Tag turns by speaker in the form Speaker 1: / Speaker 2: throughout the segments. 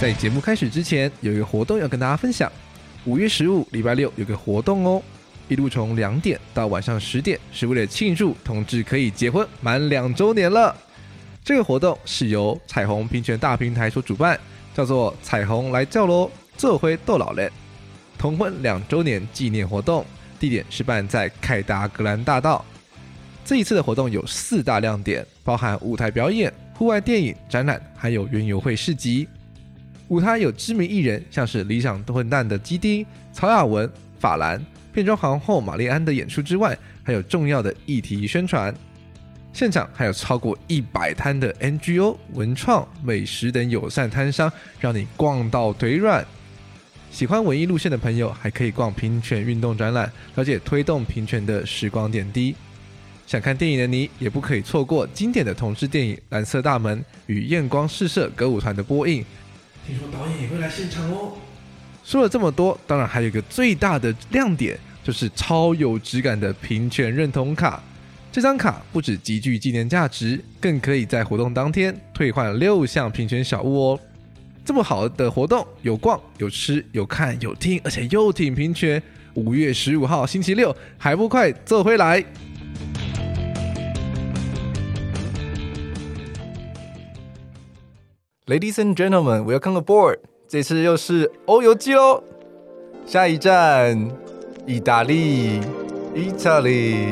Speaker 1: 在节目开始之前，有一个活动要跟大家分享。五月十五礼拜六有个活动哦，一路从两点到晚上十点，是为了庆祝同志可以结婚满两周年了。这个活动是由彩虹平权大平台所主办，叫做“彩虹来叫喽，做回逗老人”同婚两周年纪念活动，地点是办在凯达格兰大道。这一次的活动有四大亮点，包含舞台表演、户外电影、展览，还有园游会市集。舞台有知名艺人，像是理想混蛋的基丁、曹雅文、法兰、变装皇后玛丽安的演出之外，还有重要的议题宣传。现场还有超过一百摊的 NGO、文创、美食等友善摊商，让你逛到腿软。喜欢文艺路线的朋友，还可以逛平权运动展览，了解推动平权的时光点滴。想看电影的你，也不可以错过经典的同志电影《蓝色大门》与艳光试射歌舞团的播映。听说导演也会来现场哦。说了这么多，当然还有一个最大的亮点，就是超有质感的平权认同卡。这张卡不止极具纪念价值，更可以在活动当天退换六项平权小物哦。这么好的活动，有逛有吃有看有听，而且又挺平权。五月十五号星期六，还不快坐回来！Ladies and gentlemen, welcome aboard！这次又是欧游记喽。下一站，意大利，Italy。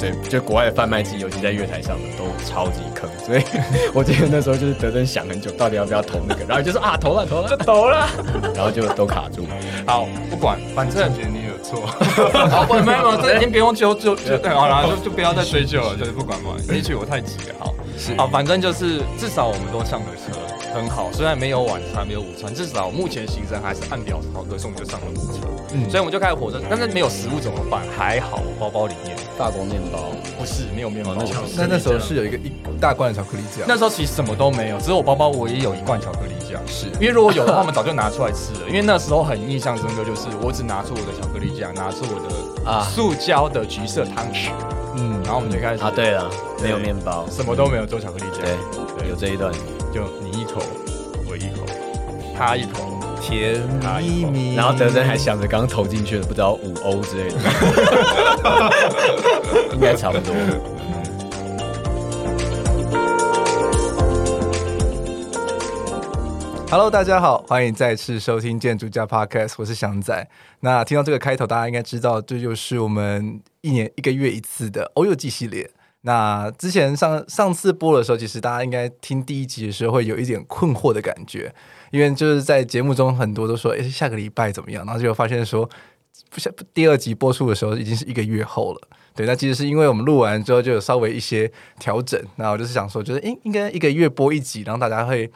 Speaker 2: 对，就国外的贩卖机，尤其在月台上的，都超级坑。所以 我记得那时候就是德登想很久，到底要不要投那个，然后就说啊，投了，投了，就投了，然后就都卡住。
Speaker 3: 好，不管，反正。错，没有没有，这已经不用纠纠就对，好了，就就不要再 追究了，就是不管嘛，也许我太急了，好，是，好，反正就是至少我们都上了车，很好，虽然没有晚餐，没有午餐，至少目前行程还是按表好歌送就上了火车，嗯，所以我们就开始火车，但是没有食物怎么办？还好，包包里面。
Speaker 2: 法国面包，
Speaker 3: 不是没有面包，
Speaker 1: 那那时候是有一个一大罐的巧克力酱，
Speaker 3: 那时候其实什么都没有，只有我包包我也有一罐巧克力酱，是因为如果有的话，我们早就拿出来吃了，因为那时候很印象深刻，就是我只拿出我的巧克力酱，拿出我的。啊，塑胶的橘色汤匙，嗯，然后我们就开始
Speaker 2: 啊，对了，没有面包，
Speaker 3: 什么都没有，做巧克力
Speaker 2: 酱，对，有这一段，
Speaker 3: 就你一口，我一口，他一口，
Speaker 1: 甜蜜。蜜，
Speaker 2: 然后德珍还想着刚刚投进去了，不知道五欧之类的，应该差不多。
Speaker 1: Hello，大家好，欢迎再次收听建筑家 Podcast，我是翔仔。那听到这个开头，大家应该知道，这就是我们一年一个月一次的欧游记系列。那之前上上次播的时候，其实大家应该听第一集的时候会有一点困惑的感觉，因为就是在节目中很多都说，诶，下个礼拜怎么样？然后就发现说，不下第二集播出的时候已经是一个月后了。对，那其实是因为我们录完之后就有稍微一些调整。那我就是想说，就是应应该一个月播一集，然后大家会。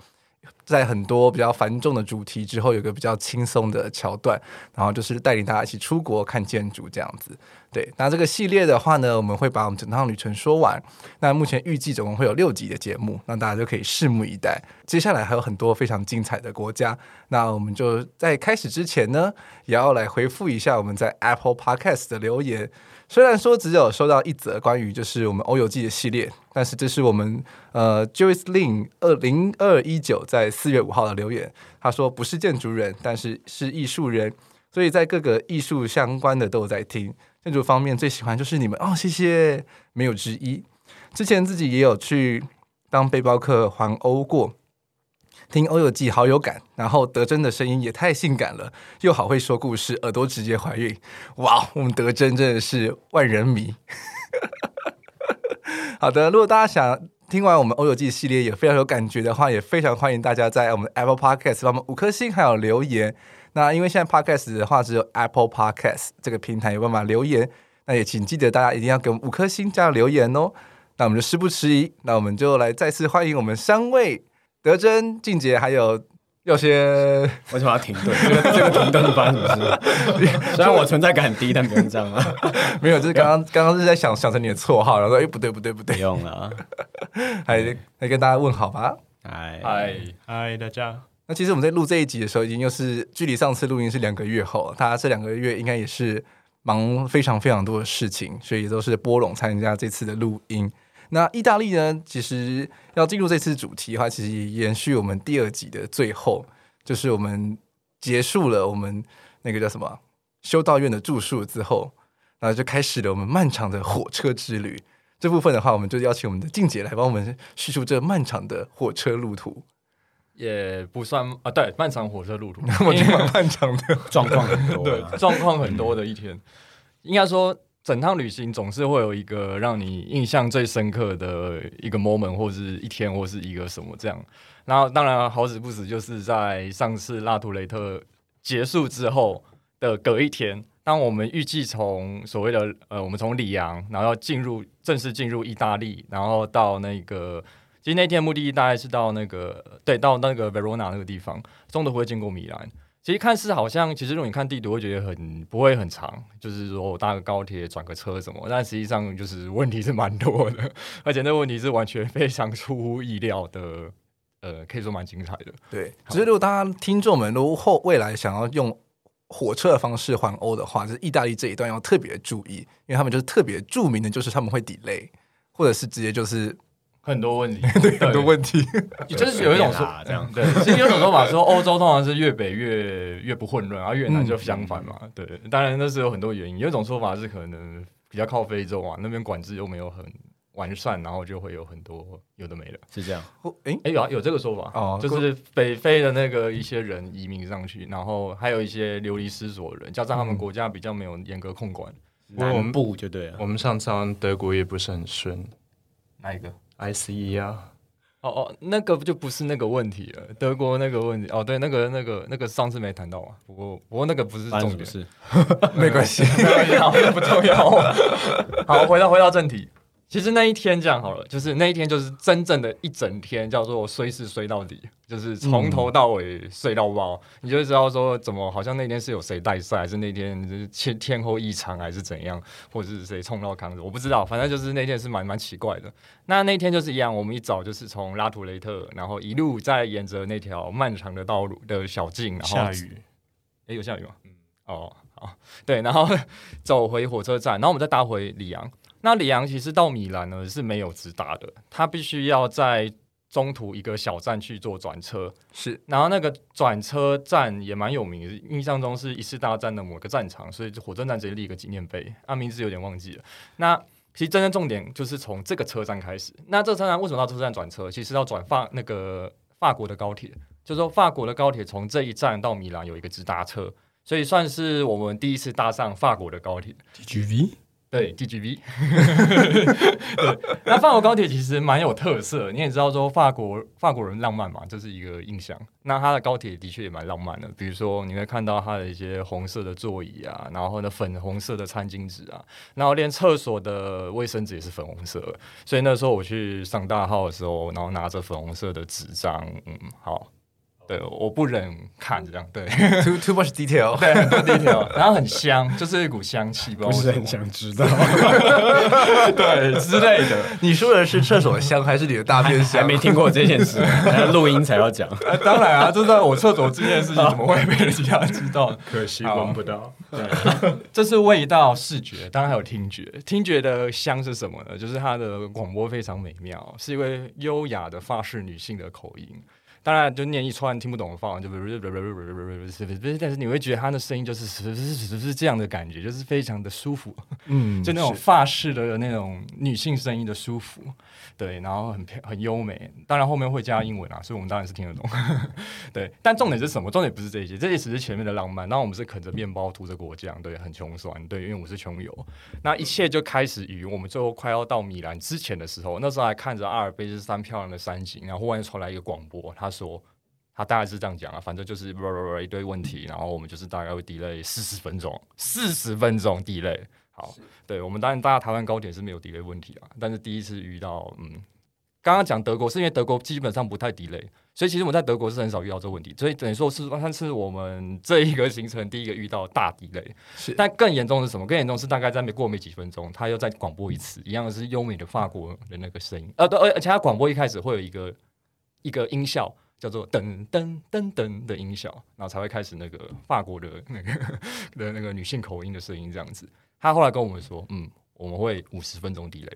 Speaker 1: 在很多比较繁重的主题之后，有个比较轻松的桥段，然后就是带领大家一起出国看建筑这样子。对，那这个系列的话呢，我们会把我们整趟旅程说完。那目前预计总共会有六集的节目，那大家就可以拭目以待。接下来还有很多非常精彩的国家，那我们就在开始之前呢，也要来回复一下我们在 Apple Podcast 的留言。虽然说只有收到一则关于就是我们欧游记的系列，但是这是我们呃 Joyce Lin 二零二一九在四月五号的留言。他说不是建筑人，但是是艺术人，所以在各个艺术相关的都有在听。建筑方面最喜欢就是你们哦，谢谢，没有之一。之前自己也有去当背包客环欧过。听欧游记好有感，然后德珍的声音也太性感了，又好会说故事，耳朵直接怀孕。哇，我们德珍真的是万人迷。好的，如果大家想听完我们欧游记系列也非常有感觉的话，也非常欢迎大家在我们 Apple Podcast 帮我们五颗星还有留言。那因为现在 Podcast 的话只有 Apple Podcast 这个平台有办法留言，那也请记得大家一定要给我们五颗星加留言哦。那我们就事不迟疑，那我们就来再次欢迎我们三位。德珍、静姐还有有些，
Speaker 2: 为什么要停顿？这个这个停顿是发生什么事？虽然我存在感很低，但不用这样啊。
Speaker 1: 没有，就是刚刚刚刚是在想想成你的绰号，然后说哎不对不对不对，
Speaker 2: 不用了。
Speaker 1: 还还跟大家问好吧。
Speaker 3: 嗨嗨嗨，大家。
Speaker 1: 那其实我们在录这一集的时候，已经又是距离上次录音是两个月后，大家这两个月应该也是忙非常非常多的事情，所以也都是拨冗参加这次的录音。那意大利呢，其实要进入这次主题的话，其实延续我们第二集的最后，就是我们结束了我们那个叫什么修道院的住宿之后，然后就开始了我们漫长的火车之旅。这部分的话，我们就邀请我们的静姐来帮我们叙述这漫长的火车路途。
Speaker 4: 也不算啊，对，漫长火车路途，
Speaker 1: 我觉得蛮漫长的，
Speaker 2: 状况很多，
Speaker 4: 对，状况很多的一天。应该说，整趟旅行总是会有一个让你印象最深刻的一个 moment，或是一天，或是一个什么这样。然后，当然好死不死，就是在上次拉图雷特结束之后的隔一天，当我们预计从所谓的呃，我们从里昂，然后要进入正式进入意大利，然后到那个。其实那天目的地大概是到那个，对，到那个 Verona 那个地方，中途会经过米兰。其实看似好像，其实如果你看地图会觉得很不会很长，就是说我搭个高铁转个车什么，但实际上就是问题是蛮多的，而且那问题是完全非常出乎意料的，呃，可以说蛮精彩的。
Speaker 1: 对，只是如果大家听众们如果后未来想要用火车的方式环欧的话，就是意大利这一段要特别注意，因为他们就是特别著名的就是他们会 delay，或者是直接就是。
Speaker 4: 很多问题，
Speaker 1: 对，很多问题，
Speaker 4: 就是有一种说这样，对，其实有种说法说欧洲通常是越北越越不混乱，而越南就相反嘛，对，当然那是有很多原因。有一种说法是可能比较靠非洲啊，那边管制又没有很完善，然后就会有很多有的没的，
Speaker 2: 是这样。
Speaker 4: 哎哎，有啊有这个说法哦，就是北非的那个一些人移民上去，然后还有一些流离失所的人，加上他们国家比较没有严格控管，
Speaker 2: 南部就对了。
Speaker 5: 我们上次德国也不是很顺，
Speaker 4: 哪一个
Speaker 5: ？I C 啊，
Speaker 4: 哦哦，那个就不是那个问题了，德国那个问题，哦对，那个那个那个上次没谈到啊，不过不过那个不是重点，
Speaker 2: 是
Speaker 1: 没关系，
Speaker 4: 好，不重要。好，回到回到正题。其实那一天这样好了，就是那一天就是真正的一整天，叫做衰是衰到底，就是从头到尾睡到爆，嗯、你就会知道说怎么好像那天是有谁带赛，还是那天就是天天候异常，还是怎样，或者是谁冲到康子，我不知道，反正就是那天是蛮蛮奇怪的。那那天就是一样，我们一早就是从拉图雷特，然后一路在沿着那条漫长的道路的小径，然后
Speaker 5: 下雨，
Speaker 4: 哎，有下雨吗？嗯，哦，好，对，然后走回火车站，然后我们再搭回里昂。那里昂其实到米兰呢是没有直达的，他必须要在中途一个小站去做转车。
Speaker 1: 是，
Speaker 4: 然后那个转车站也蛮有名的，印象中是一次大战的某个战场，所以火车站直接立一个纪念碑，啊，名字有点忘记了。那其实真正重点就是从这个车站开始。那这个车站为什么到车站转车？其实要转法那个法国的高铁，就是说法国的高铁从这一站到米兰有一个直达车，所以算是我们第一次搭上法国的高铁。
Speaker 1: TGV。
Speaker 4: 对，TGV。对，那法国高铁其实蛮有特色，你也知道说法国法国人浪漫嘛，这是一个印象。那它的高铁的确也蛮浪漫的，比如说你会看到它的一些红色的座椅啊，然后呢粉红色的餐巾纸啊，然后连厕所的卫生纸也是粉红色。所以那时候我去上大号的时候，然后拿着粉红色的纸张，嗯，好。对，我不忍看这样，对
Speaker 1: ，too too much detail，
Speaker 4: 对，很多 detail，然后很香，就是一股香气，
Speaker 2: 不是很想知道，
Speaker 4: 对之类的。
Speaker 1: 你说的是厕所香还是你的大便香？
Speaker 2: 还没听过这件事，录音才要讲。
Speaker 4: 当然啊，就在我厕所这件事情怎么会被人家知道？
Speaker 5: 可惜闻不到。
Speaker 4: 对，这是味道、视觉，当然还有听觉。听觉的香是什么呢？就是它的广播非常美妙，是一位优雅的法式女性的口音。当然，就念一串听不懂的法文，就但是你会觉得他的声音就是是是是这样的感觉，就是非常的舒服，嗯，就那种法式的那种女性声音的舒服，对，然后很很优美。当然后面会加英文啊，所以我们当然是听得懂，对。但重点是什么？重点不是这些，这些只是前面的浪漫。那我们是啃着面包，涂着果酱，对，很穷酸，对，因为我是穷游。那一切就开始于我们最后快要到米兰之前的时候，那时候还看着阿尔卑斯山漂亮的山景，然后忽然传来一个广播，他。说他大概是这样讲啊，反正就是一堆问题，然后我们就是大概会 delay 四十分钟，四十分钟 delay。好，对，我们当然大家台湾高铁是没有 delay 问题啊，但是第一次遇到，嗯，刚刚讲德国是因为德国基本上不太 delay，所以其实我们在德国是很少遇到这个问题，所以等于说是算是我们这一个行程第一个遇到大 delay。是，但更严重的是什么？更严重是大概在没过没几分钟，他又再广播一次，一样是优美的法国的那个声音，呃，对，而而且他广播一开始会有一个一个音效。叫做噔噔噔噔的音效，然后才会开始那个法国的那个 的那个女性口音的声音这样子。他后来跟我们说，嗯，我们会五十分钟 delay，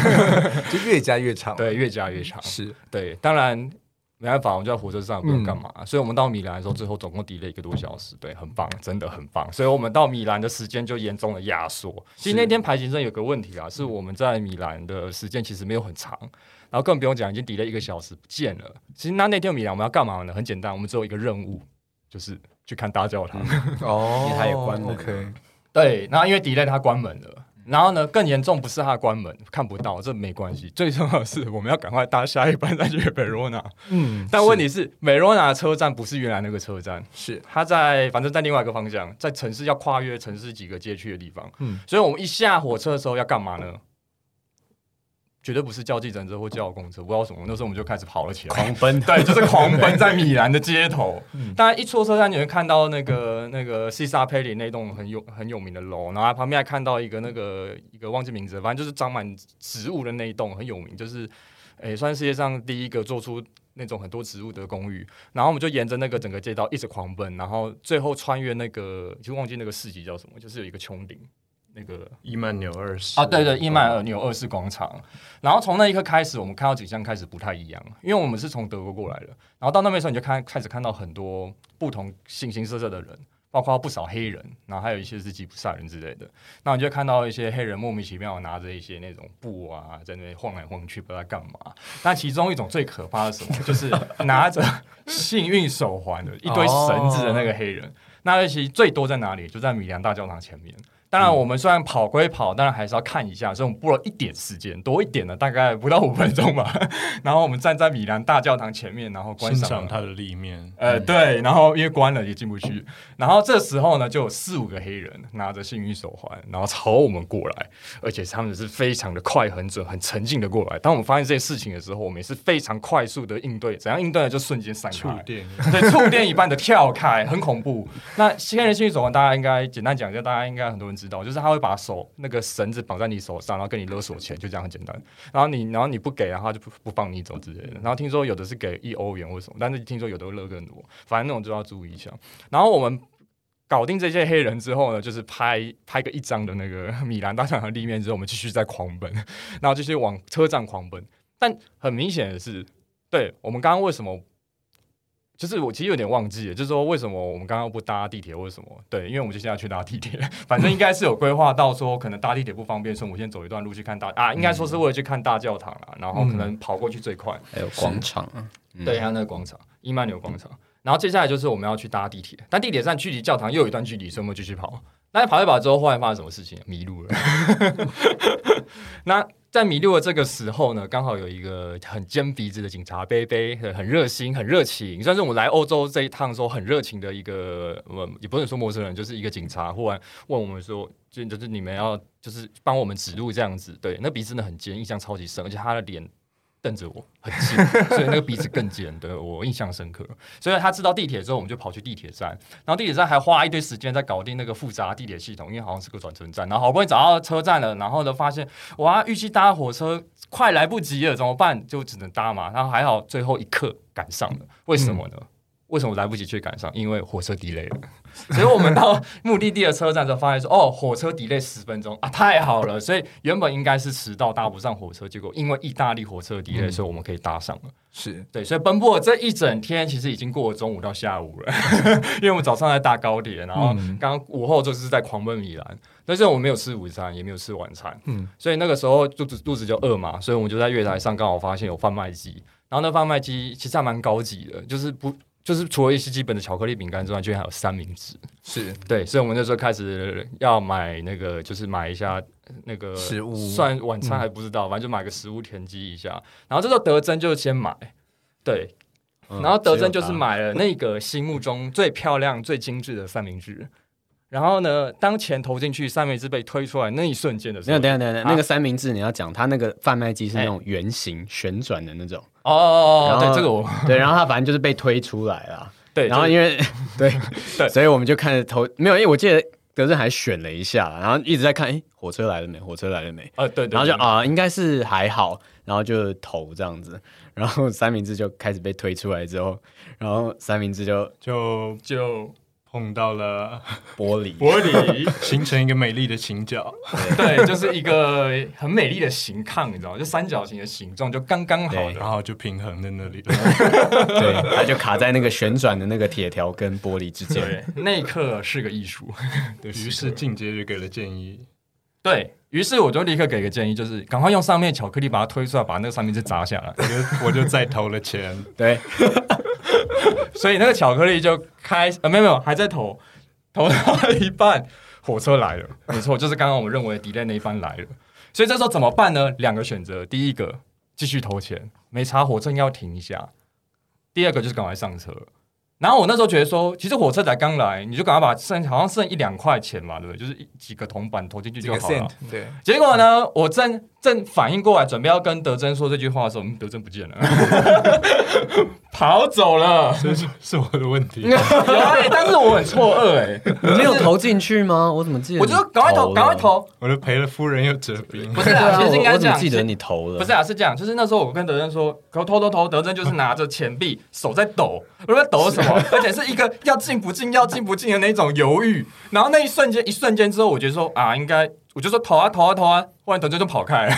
Speaker 1: 就越加越长，
Speaker 4: 对，越加越长，
Speaker 1: 是
Speaker 4: 对，当然。没办法，我们就在火车上不用干嘛，
Speaker 1: 嗯，
Speaker 4: 所以我们到米兰的时候，最后总共 delay 一个多小时，对，很棒，真的很棒。所以我们到米兰的时间就严重的压缩。其实那天排行程有个问题啊，是我们在米兰的时间其实没有很长，然后更不用讲，已经 delay 一个小时不见了。其实那那天米兰我们要干嘛呢？很简单，我们只有一个任务，就是去看大教堂。
Speaker 1: 哦，
Speaker 2: 因为它也关了。
Speaker 1: OK，
Speaker 4: 对，然后因为 delay 它关门了。然后呢，更严重不是他关门看不到，这没关系。最重要的是，我们要赶快搭下一班再去维罗纳。嗯，但问题是，维罗纳车站不是原来那个车站，
Speaker 1: 是
Speaker 4: 它在反正在另外一个方向，在城市要跨越城市几个街区的地方。嗯，所以我们一下火车的时候要干嘛呢？绝对不是叫计程车或叫公车，不知道什么。那时候我们就开始跑了起来，
Speaker 2: 狂奔，
Speaker 4: 对，就是狂奔 在米兰的街头。大家，一出车站你会看到那个那个西沙佩里那栋很有很有名的楼，然后旁边还看到一个那个一个忘记名字，反正就是长满植物的那一栋很有名，就是诶、欸，算世界上第一个做出那种很多植物的公寓。然后我们就沿着那个整个街道一直狂奔，然后最后穿越那个就忘记那个市集叫什么，就是有一个穹顶。那个
Speaker 5: 伊曼纽二世
Speaker 4: 啊，对对，伊曼纽二世广场。然后从那一刻开始，我们看到景象开始不太一样，因为我们是从德国过来的。然后到那边的时候，你就看开始看到很多不同形形色色的人，包括不少黑人，然后还有一些是吉普赛人之类的。那你就看到一些黑人莫名其妙拿着一些那种布啊，在那边晃来晃去，不知道干嘛。那其中一种最可怕的是什么？就是 拿着幸运手环的一堆绳子的那个黑人。那其实最多在哪里？就在米兰大教堂前面。当然，我们虽然跑归跑，当然还是要看一下，所以我们播了一点时间，多一点的，大概不到五分钟吧。然后我们站在米兰大教堂前面，然后观赏
Speaker 5: 它的立面。
Speaker 4: 呃，对，然后因为关了也进不去。然后这时候呢，就有四五个黑人拿着幸运手环，然后朝我们过来，而且他们是非常的快、很准、很沉静的过来。当我们发现这件事情的时候，我们也是非常快速的应对。怎样应对呢？就瞬间闪开，触电，对，触电一般的跳开，很恐怖。那黑人幸运手环，大家应该简单讲一下，大家应该很多人知知道，就是他会把手那个绳子绑在你手上，然后跟你勒索钱，就这样很简单。然后你，然后你不给，然后就不不放你走之类的。然后听说有的是给一欧元或什么，但是听说有的会勒更多，反正那种就要注意一下。然后我们搞定这些黑人之后呢，就是拍拍个一张的那个米兰大教堂立面之后，我们继续在狂奔，然后继续往车站狂奔。但很明显的是，对我们刚刚为什么？就是我其实有点忘记了，就是说为什么我们刚刚不搭地铁或者什么？对，因为我们就现在去搭地铁，反正应该是有规划到说可能搭地铁不方便，所以我们先走一段路去看大啊，应该说是为了去看大教堂啊，然后可能跑过去最快。
Speaker 2: 还有广场啊，
Speaker 4: 对，还有那个广场，伊曼纽广场。然后接下来就是我们要去搭地铁，但地铁站距离教堂又有一段距离，所以我们继续跑。那跑一跑之后，后来发生什么事情？迷路了。那。在迷路的这个时候呢，刚好有一个很尖鼻子的警察，杯杯很热心、很热情，算是我来欧洲这一趟的时候很热情的一个，我，也不能说陌生人，就是一个警察，忽然问我们说，就就是你们要就是帮我们指路这样子，对，那鼻子真的很尖，印象超级深，而且他的脸。瞪着我很近，所以那个鼻子更尖，对我印象深刻。所以他知道地铁之后，我们就跑去地铁站，然后地铁站还花一堆时间在搞定那个复杂地铁系统，因为好像是个转乘站。然后好不容易找到车站了，然后呢发现哇，预期搭火车快来不及了，怎么办？就只能搭嘛。然后还好最后一刻赶上了，为什么呢？嗯为什么来不及去赶上？因为火车 delay 了，所以我们到目的地的车站之后，发现说：“哦，火车 delay 十分钟。啊，太好了！”所以原本应该是迟到搭不上火车，结果因为意大利火车 delay，所以我们可以搭上了。
Speaker 1: 是。
Speaker 4: 对，所以奔波这一整天，其实已经过了中午到下午了，因为我们早上在搭高铁，然后刚刚午后就是在狂奔米兰，但是我们没有吃午餐，也没有吃晚餐，嗯，所以那个时候肚子肚子就饿嘛，所以我们就在月台上刚好发现有贩卖机，然后那贩卖机其实还蛮高级的，就是不。就是除了一些基本的巧克力饼干之外，居然还有三明治。是对，所以我们那时候开始要买那个，就是买一下那个食物，算晚餐还不知道，嗯、反正就买个食物填饥一下。然后这时候德珍就先买，对，然后德珍就是买了那个心目中最漂亮、最精致的三明治。然后呢，当钱投进去，三明治被推出来那一瞬间的时候，
Speaker 2: 没有，等等等等，那个三明治你要讲，它那个贩卖机是那种圆形旋转的那种。
Speaker 4: 哦哦哦，对，这个我
Speaker 2: 对，然后它反正就是被推出来了。
Speaker 4: 对，
Speaker 2: 然后因为 对对，所以我们就看着投没有，因为我记得德正还选了一下，然后一直在看，哎，火车来了没？火车来了
Speaker 4: 没？
Speaker 2: 然后就啊，应该是还好，然后就投这样子，然后三明治就开始被推出来之后，然后三明治就
Speaker 5: 就就。碰到了
Speaker 2: 玻璃，
Speaker 4: 玻璃
Speaker 5: 形成一个美丽的倾角，
Speaker 4: 对，就是一个很美丽的形抗，你知道吗？就三角形的形状，就刚刚好，
Speaker 5: 然后就平衡在那里，
Speaker 2: 对，它就卡在那个旋转的那个铁条跟玻璃之间。
Speaker 4: 对，那一刻是个艺术。
Speaker 5: 于是进阶就给了建议，
Speaker 4: 对，于是我就立刻给个建议，就是赶快用上面巧克力把它推出来，把那个三明治砸下来。
Speaker 5: 我就我就再投了钱，
Speaker 2: 对。
Speaker 4: 所以那个巧克力就开，呃，没有没有，还在投，投到一半，火车来了，没错，就是刚刚我们认为 delay 那一班来了。所以这时候怎么办呢？两个选择，第一个继续投钱，没查，火车应该要停一下；第二个就是赶快上车。然后我那时候觉得说，其实火车才刚来，你就赶快把剩好像剩一两块钱嘛，对不对？就是一几个铜板投进去就好了。
Speaker 1: 对。
Speaker 4: 结果呢，我正正反应过来，准备要跟德珍说这句话的时候，嗯，德珍不见了，跑走了。
Speaker 5: 这是是我的问题。
Speaker 4: 有啊，但是我很错愕哎，
Speaker 2: 你没有投进去吗？我怎么记得？
Speaker 4: 我就赶快投，赶快投。
Speaker 5: 我就赔了夫人又折兵。
Speaker 4: 不是啊，其实应该这样。
Speaker 2: 记得你投了。
Speaker 4: 不是啊，是这样，就是那时候我跟德珍说，投投投投，德珍就是拿着钱币，手在抖，我说抖什么？而且是一个要进不进、要进不进的那种犹豫。然后那一瞬间，一瞬间之后，我觉得说啊，应该，我就说投啊投啊投啊，忽然德珍就跑开了，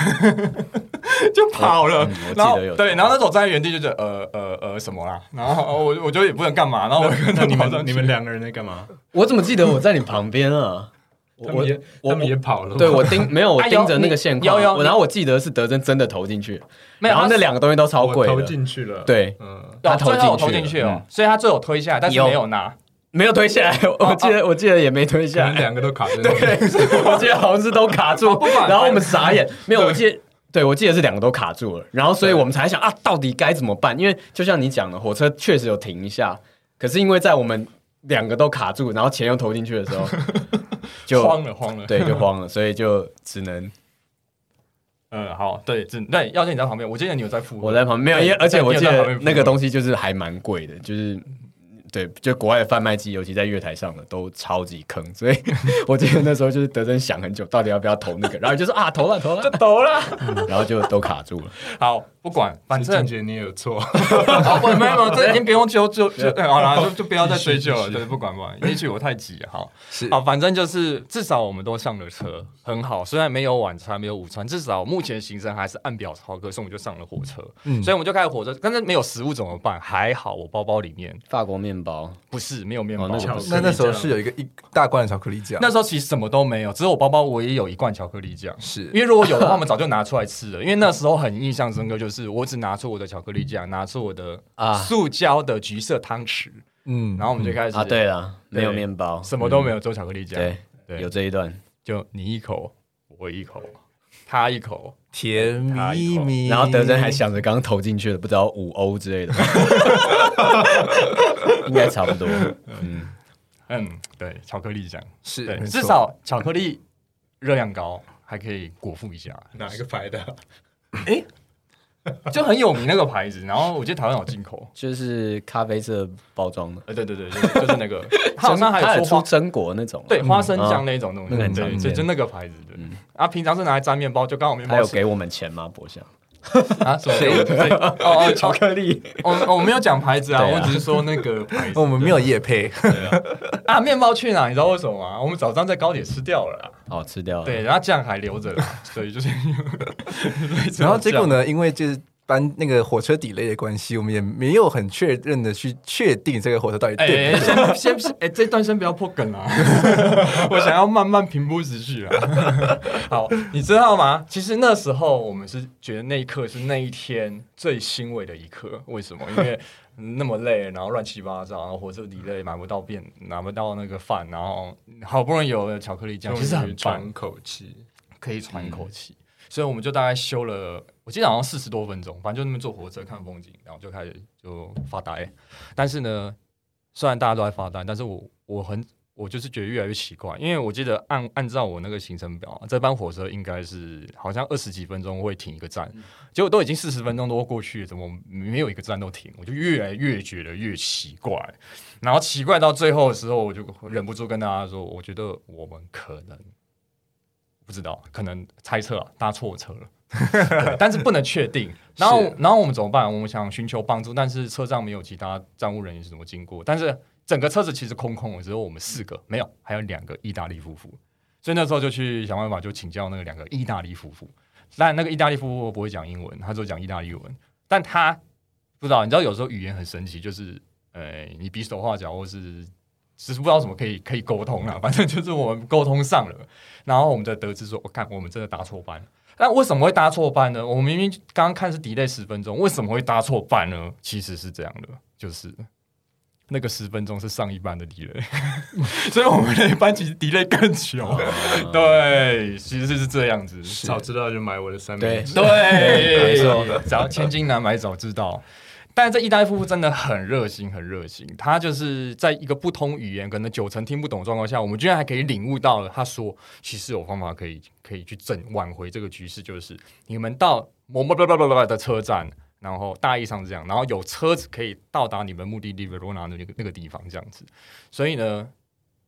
Speaker 4: 就跑了。
Speaker 2: 嗯、
Speaker 4: 然后对，然后那时候我站在原地就觉得呃呃呃什么啦？然后我我觉得也不能干嘛。然后我跟
Speaker 5: 那你们你们两个人在干嘛？
Speaker 2: 我怎么记得我在你旁边啊？
Speaker 5: 我我我们也跑了。
Speaker 2: 对，我盯没有，我 盯着那个线框。然后我记得是德珍真的投进去，然后那两个东西都超贵，
Speaker 5: 投进去了。
Speaker 2: 对，
Speaker 4: 嗯，他投进去了，所以他最后推下来，但是没有拿，
Speaker 2: 没有推下来。我记得我记得也没推下来，
Speaker 5: 两个都卡住。
Speaker 2: 对，我记得好像是都卡住。然后我们傻眼，没有，我记得，对我记得是两个都卡住了。然后所以我们才想啊，到底该怎么办？因为就像你讲的，火车确实有停一下，可是因为在我们两个都卡住，然后钱又投进去的时候。就
Speaker 4: 慌了，慌了，
Speaker 2: 对，就慌了，所以就只能，
Speaker 4: 嗯，好，对，只对，要是你在旁边，我记得你有在付，
Speaker 2: 我在旁边没有，因为而且我记得那个东西就是还蛮贵的，就是。对，就国外的贩卖机，尤其在月台上的都超级坑，所以 我记得那时候就是德珍想很久，到底要不要投那个，然后就说啊，投了，投了，
Speaker 4: 就投了，
Speaker 2: 然后就都卡住了。
Speaker 4: 好，不管，反正
Speaker 5: 觉得你也有错，
Speaker 4: 没有没有，这已经不用揪就就好了，就就不要再追究了，就是不管不管，也许我太急了，好，是好，反正就是至少我们都上了车，很好，虽然没有晚餐，没有午餐，至少目前行程还是按表操课，所以我们就上了火车，嗯，所以我们就开始火车，但是没有食物怎么办？还好我包包里面法国面。包不是没有面包，哦，
Speaker 1: 那那时候是有一个一大罐的巧克力酱。
Speaker 4: 那时候其实什么都没有，只有我包包我也有一罐巧克力酱。是因为如果有的话，我们早就拿出来吃了。因为那时候很印象深刻，就是我只拿出我的巧克力酱，拿出我的啊。塑胶的橘色汤匙，嗯，然后我们就开始
Speaker 2: 啊，对了，没有面包，
Speaker 4: 什么都没有，做巧克力酱。
Speaker 2: 对，有这一段，
Speaker 4: 就你一口，我一口，他一口。
Speaker 1: 甜蜜蜜，
Speaker 2: 然后德珍还想着刚刚投进去的，不知道五欧之类的，应该差不多。嗯。
Speaker 4: 嗯，对，巧克力酱。
Speaker 1: 是，
Speaker 4: 至少巧克力热量高，还可以果腹一下。
Speaker 5: 哪一个牌的？
Speaker 4: 哎，就很有名那个牌子。然后我记得台湾有进口，
Speaker 2: 就是咖啡色包装的。
Speaker 4: 呃，对对对，就是那个，好像还有出
Speaker 2: 榛果那种，
Speaker 4: 对，花生酱那种东西，对，就就那个牌子的。啊，平常是拿来沾面包，就刚好面包。
Speaker 2: 还有给我们钱吗？博翔
Speaker 4: 啊，什么？哦哦，巧克力。我我没有讲牌子啊，我只是说那个牌子。
Speaker 1: 我们没有夜配。
Speaker 4: 啊，面包去哪？你知道为什么吗？我们早上在高铁吃掉了。
Speaker 2: 哦，吃掉了。
Speaker 4: 对，然后酱还留着了，所以就是。
Speaker 1: 然后结果呢？因为就是。搬那个火车 delay 的关系，我们也没有很确认的去确定这个火车到底对不对。
Speaker 4: 欸、先 先哎、欸，这段先不要破梗啊！我想要慢慢平铺直叙啊。好，你知道吗？其实那时候我们是觉得那一刻是那一天最欣慰的一刻。为什么？因为那么累，然后乱七八糟，然后火车 delay 买不到便，拿不到那个饭，然后好不容易有了巧克力酱，其实很
Speaker 5: 喘口气，
Speaker 4: 可以喘口气。嗯所以我们就大概修了，我记得好像四十多分钟，反正就那边坐火车看风景，然后就开始就发呆。但是呢，虽然大家都在发呆，但是我我很我就是觉得越来越奇怪，因为我记得按按照我那个行程表，这班火车应该是好像二十几分钟会停一个站，嗯、结果都已经四十分钟都过去了，怎么没有一个站都停？我就越来越觉得越奇怪，然后奇怪到最后的时候，我就忍不住跟大家说，我觉得我们可能不知道，可能猜测啊，搭错车了，但是不能确定。然后然后我们怎么办？我们想寻求帮助，但是车上没有其他站务人员是怎么经过，但是。整个车子其实空空的，只有我们四个，没有，还有两个意大利夫妇。所以那时候就去想办法，就请教那个两个意大利夫妇。但那个意大利夫妇不会讲英文，他就讲意大利文。但他不知道，你知道有时候语言很神奇，就是呃，你比手画脚，或是只是不知道怎么可以可以沟通了。反正就是我们沟通上了，然后我们就得知说，我看我们真的搭错班。那为什么会搭错班呢？我们明明刚刚看是 delay 十分钟，为什么会搭错班呢？其实是这样的，就是。那个十分钟是上一班的 delay，所以我们那一班其实 delay 更久。哦、对，其实是这样子。
Speaker 5: 早知道就买我的三明治。
Speaker 4: 对，没错，只要千金难买早知道。但是这意大利夫妇真的很热心，很热心。他就是在一个不通语言，可能九成听不懂状况下，我们居然还可以领悟到了。他说：“其实有方法可以可以去整挽回这个局势，就是你们到某某某某某的车站。”然后大意上是这样，然后有车子可以到达你们目的地维罗纳的那个那个地方，这样子，所以呢，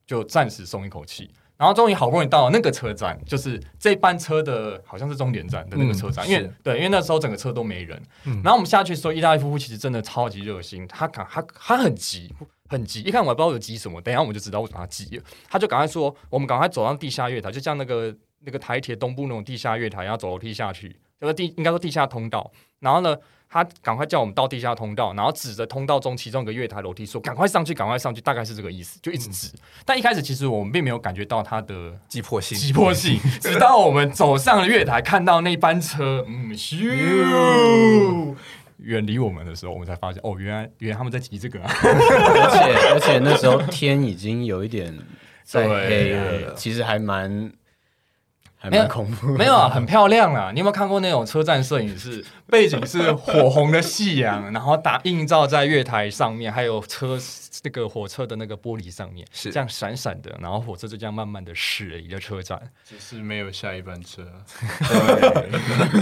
Speaker 4: 就暂时松一口气。然后终于好不容易到了那个车站，就是这班车的好像是终点站的那个车站，嗯、因为对，因为那时候整个车都没人。嗯、然后我们下去的时候，意大利夫妇其实真的超级热心，他赶他他很急很急，一看我也不知道有急什么，等一下我们就知道为什么他急了。他就赶快说，我们赶快走上地下月台，就像那个那个台铁东部那种地下月台，然后走楼梯下去，就是地应该说地下通道。然后呢，他赶快叫我们到地下通道，然后指着通道中其中一个月台楼梯说：“赶快上去，赶快上去。”大概是这个意思，就一直指。嗯、但一开始其实我们并没有感觉到他的
Speaker 1: 急迫性，
Speaker 4: 急迫性。直到我们走上了月台，看到那班车，嗯，咻，远离我们的时候，我们才发现，哦，原来原来他们在急这个啊！
Speaker 2: 而且 而且那时候天已经有一点在黑了，其实还蛮。还蛮恐怖，
Speaker 4: 没有啊，很漂亮啊！你有没有看过那种车站摄影师？背景是火红的夕阳，然后打映照在月台上面，还有车那个火车的那个玻璃上面，是这样闪闪的。然后火车就这样慢慢的驶离了车站，
Speaker 5: 只是没有下一班车。
Speaker 4: 对，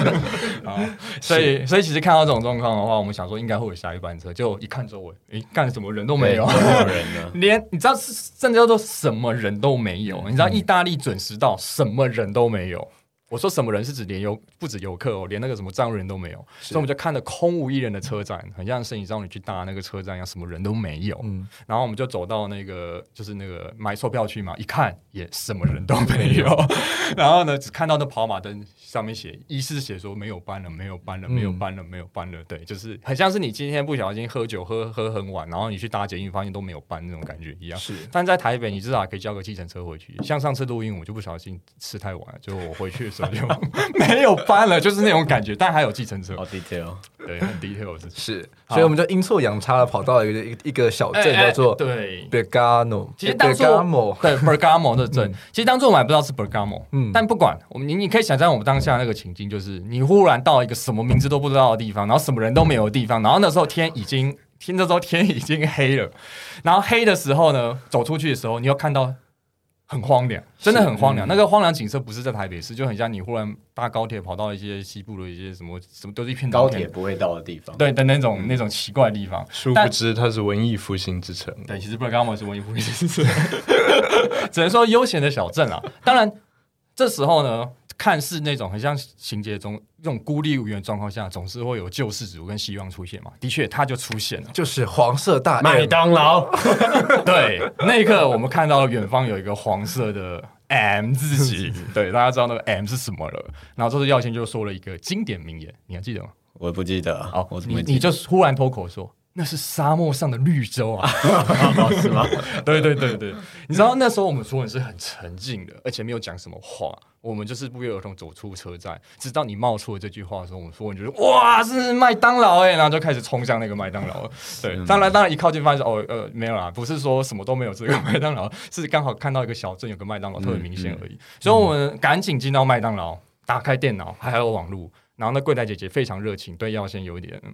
Speaker 4: 好，所以所以其实看到这种状况的话，我们想说应该会有下一班车，就一看周围，诶，干什么人都没有，
Speaker 2: 没有人呢，
Speaker 4: 连你知道甚至叫做什么人都没有。你知道意大利准时到，什么人都没有。我说什么人是指连游不止游客哦，连那个什么站务人都没有，所以我们就看着空无一人的车站，很像《神隐少女》去搭那个车站一样，什么人都没有。嗯，然后我们就走到那个就是那个买售票区嘛，一看也什么人都没有。然后呢，只看到那跑马灯上面写，一是写说没有班了，没有班了，没有班了，没有班了。对，就是很像是你今天不小心喝酒喝喝很晚，然后你去搭捷运发现都没有班那种感觉一样。是，但在台北你至少可以叫个计程车回去。像上次录音，我就不小心吃太晚了，就我回去 没有班了，就是那种感觉，但还有计程车。
Speaker 2: 好 detail，
Speaker 4: 对，很 detail
Speaker 1: 是，所以我们就阴错阳差的跑到了一个一一个小镇，叫做对。Bergamo。
Speaker 4: 其实当初 对 Bergamo 的镇，其实当初我们还不知道是 Bergamo，嗯，但不管我们，你你可以想象我们当下那个情境，就是你忽然到一个什么名字都不知道的地方，然后什么人都没有的地方，然后那时候天已经，听着说天已经黑了，然后黑的时候呢，走出去的时候，你又看到。很荒凉，真的很荒凉。嗯、那个荒凉景色不是在台北市，就很像你忽然搭高铁跑到一些西部的一些什么什么都是一片
Speaker 2: 高铁不会到的地方，
Speaker 4: 对的那种、嗯、那种奇怪的地方。
Speaker 5: 殊不知它是文艺复兴之城。
Speaker 4: 对，其实布拉格莫是文艺复兴之城，只能说悠闲的小镇啊。当然，这时候呢。看似那种很像情节中这种孤立无援状况下，总是会有救世主跟希望出现嘛。的确，他就出现了，
Speaker 1: 就是黄色大
Speaker 4: 麦当劳。对，那一刻我们看到了远方有一个黄色的 M 字形。对，大家知道那个 M 是什么了。然后这次耀先就说了一个经典名言，你还记得吗？
Speaker 2: 我不记得。
Speaker 4: 好，我你你就忽然脱口说。那是沙漠上的绿洲啊，是吗？对对对对，你知道那时候我们所有人是很沉静的，而且没有讲什么话，我们就是不约而同走出车站。直到你冒出了这句话的时候，我们所有人就说：“哇，是麦当劳哎！”然后就开始冲向那个麦当劳。对，当然当然一靠近发现哦呃没有啦，不是说什么都没有这个麦当劳，是刚好看到一个小镇有个麦当劳特别明显而已。所以我们赶紧进到麦当劳，打开电脑，还有网络，然后那柜台姐姐非常热情，对耀先有一点，嗯，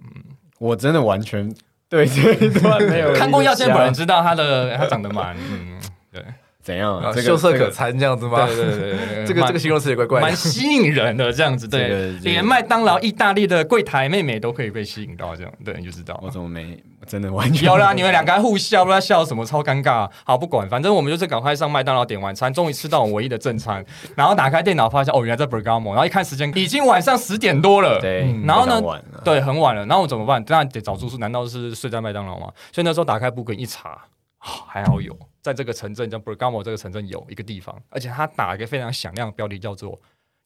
Speaker 2: 我真的完全。对这一段没有
Speaker 4: 看过耀先本人，知道他的他长得蛮嗯，对
Speaker 2: 怎样？
Speaker 1: 啊，秀色可餐这样子吗？
Speaker 2: 对对对对，
Speaker 1: 这个这个形容词也怪怪，
Speaker 4: 蛮吸引人的这样子。对，连麦当劳、意大利的柜台妹妹都可以被吸引到，这样对，你就知道。
Speaker 2: 我怎么没？真的完全
Speaker 4: 有啦！你们两个还互笑，不知道笑什么，超尴尬。好，不管，反正我们就是赶快上麦当劳点晚餐，终于吃到我唯一的正餐。然后打开电脑发现，哦，原来在 Bergamo。然后一看时间，已经晚上十点多了。
Speaker 2: 对，
Speaker 4: 然后呢？对，很晚了。然后我怎么办？当然得找住宿。难道是睡在麦当劳吗？所以那时候打开 Booking 一查，还好有，在这个城镇叫 Bergamo 这个城镇有一个地方，而且他打一个非常响亮的标题，叫做。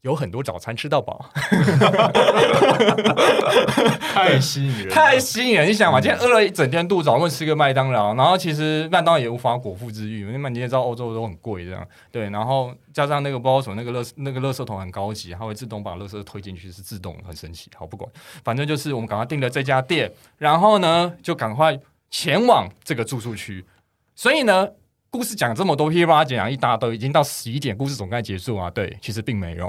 Speaker 4: 有很多早餐吃到饱，
Speaker 5: 太吸引人，
Speaker 4: 太吸引人！你想嘛，今天饿了一整天肚子，早上吃个麦当劳，然后其实麦当劳也无法果腹之欲，因为你也知道欧洲都很贵，这样对。然后加上那个包什么，那个乐那个垃圾桶很高级，它会自动把垃圾推进去，是自动，很神奇。好，不管，反正就是我们赶快订了这家店，然后呢，就赶快前往这个住宿区。所以呢。故事讲这么多，噼里啪啦讲一大堆，已经到十一点，故事总该结束啊？对，其实并没有。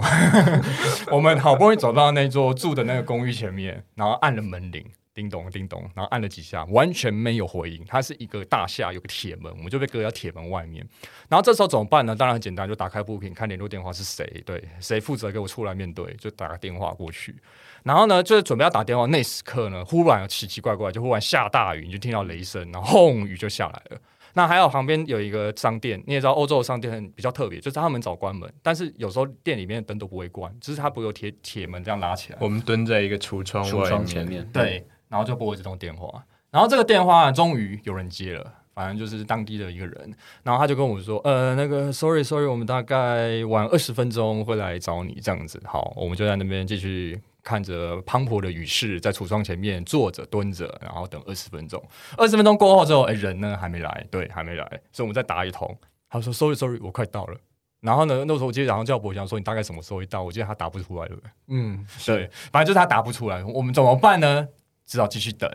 Speaker 4: 我们好不容易走到那座住的那个公寓前面，然后按了门铃，叮咚叮咚，然后按了几下，完全没有回应。它是一个大厦，有个铁门，我们就被隔在铁门外面。然后这时候怎么办呢？当然很简单，就打开 Booking，看联络电话是谁，对，谁负责给我出来面对，就打个电话过去。然后呢，就是准备要打电话那时刻呢，忽然奇奇怪怪，就忽然下大雨，你就听到雷声，然后轰，雨就下来了。那还有旁边有一个商店，你也知道欧洲的商店很比较特别，就是他们早关门，但是有时候店里面的灯都不会关，就是它不会有铁铁门这样拉起来。
Speaker 5: 我们蹲在一个橱窗，橱窗前面，
Speaker 4: 对，然后就拨这通电话，然后这个电话终于有人接了，反正就是当地的一个人，然后他就跟我说，呃，那个，sorry sorry，我们大概晚二十分钟会来找你，这样子，好，我们就在那边继续。看着滂沱的雨势，在橱窗前面坐着蹲着，然后等二十分钟。二十分钟过后之后，哎，人呢还没来，对，还没来，所以我们再打一通。他说：“Sorry, sorry，我快到了。”然后呢，那时候我记得，然后叫博翔说：“你大概什么时候会到？”我记得他打不出来了。嗯，对，反正就是他打不出来。我们怎么办呢？只好继续等。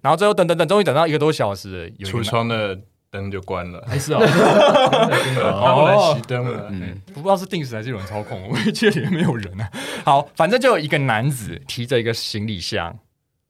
Speaker 4: 然后最后等等等，终于等到一个多小时，
Speaker 5: 橱窗的。灯就关了，
Speaker 4: 还是哦，
Speaker 5: 后来熄灯了。
Speaker 4: 嗯，不知道是定时还是有人操控，我记得里面没有人啊。好，反正就有一个男子提着一个行李箱，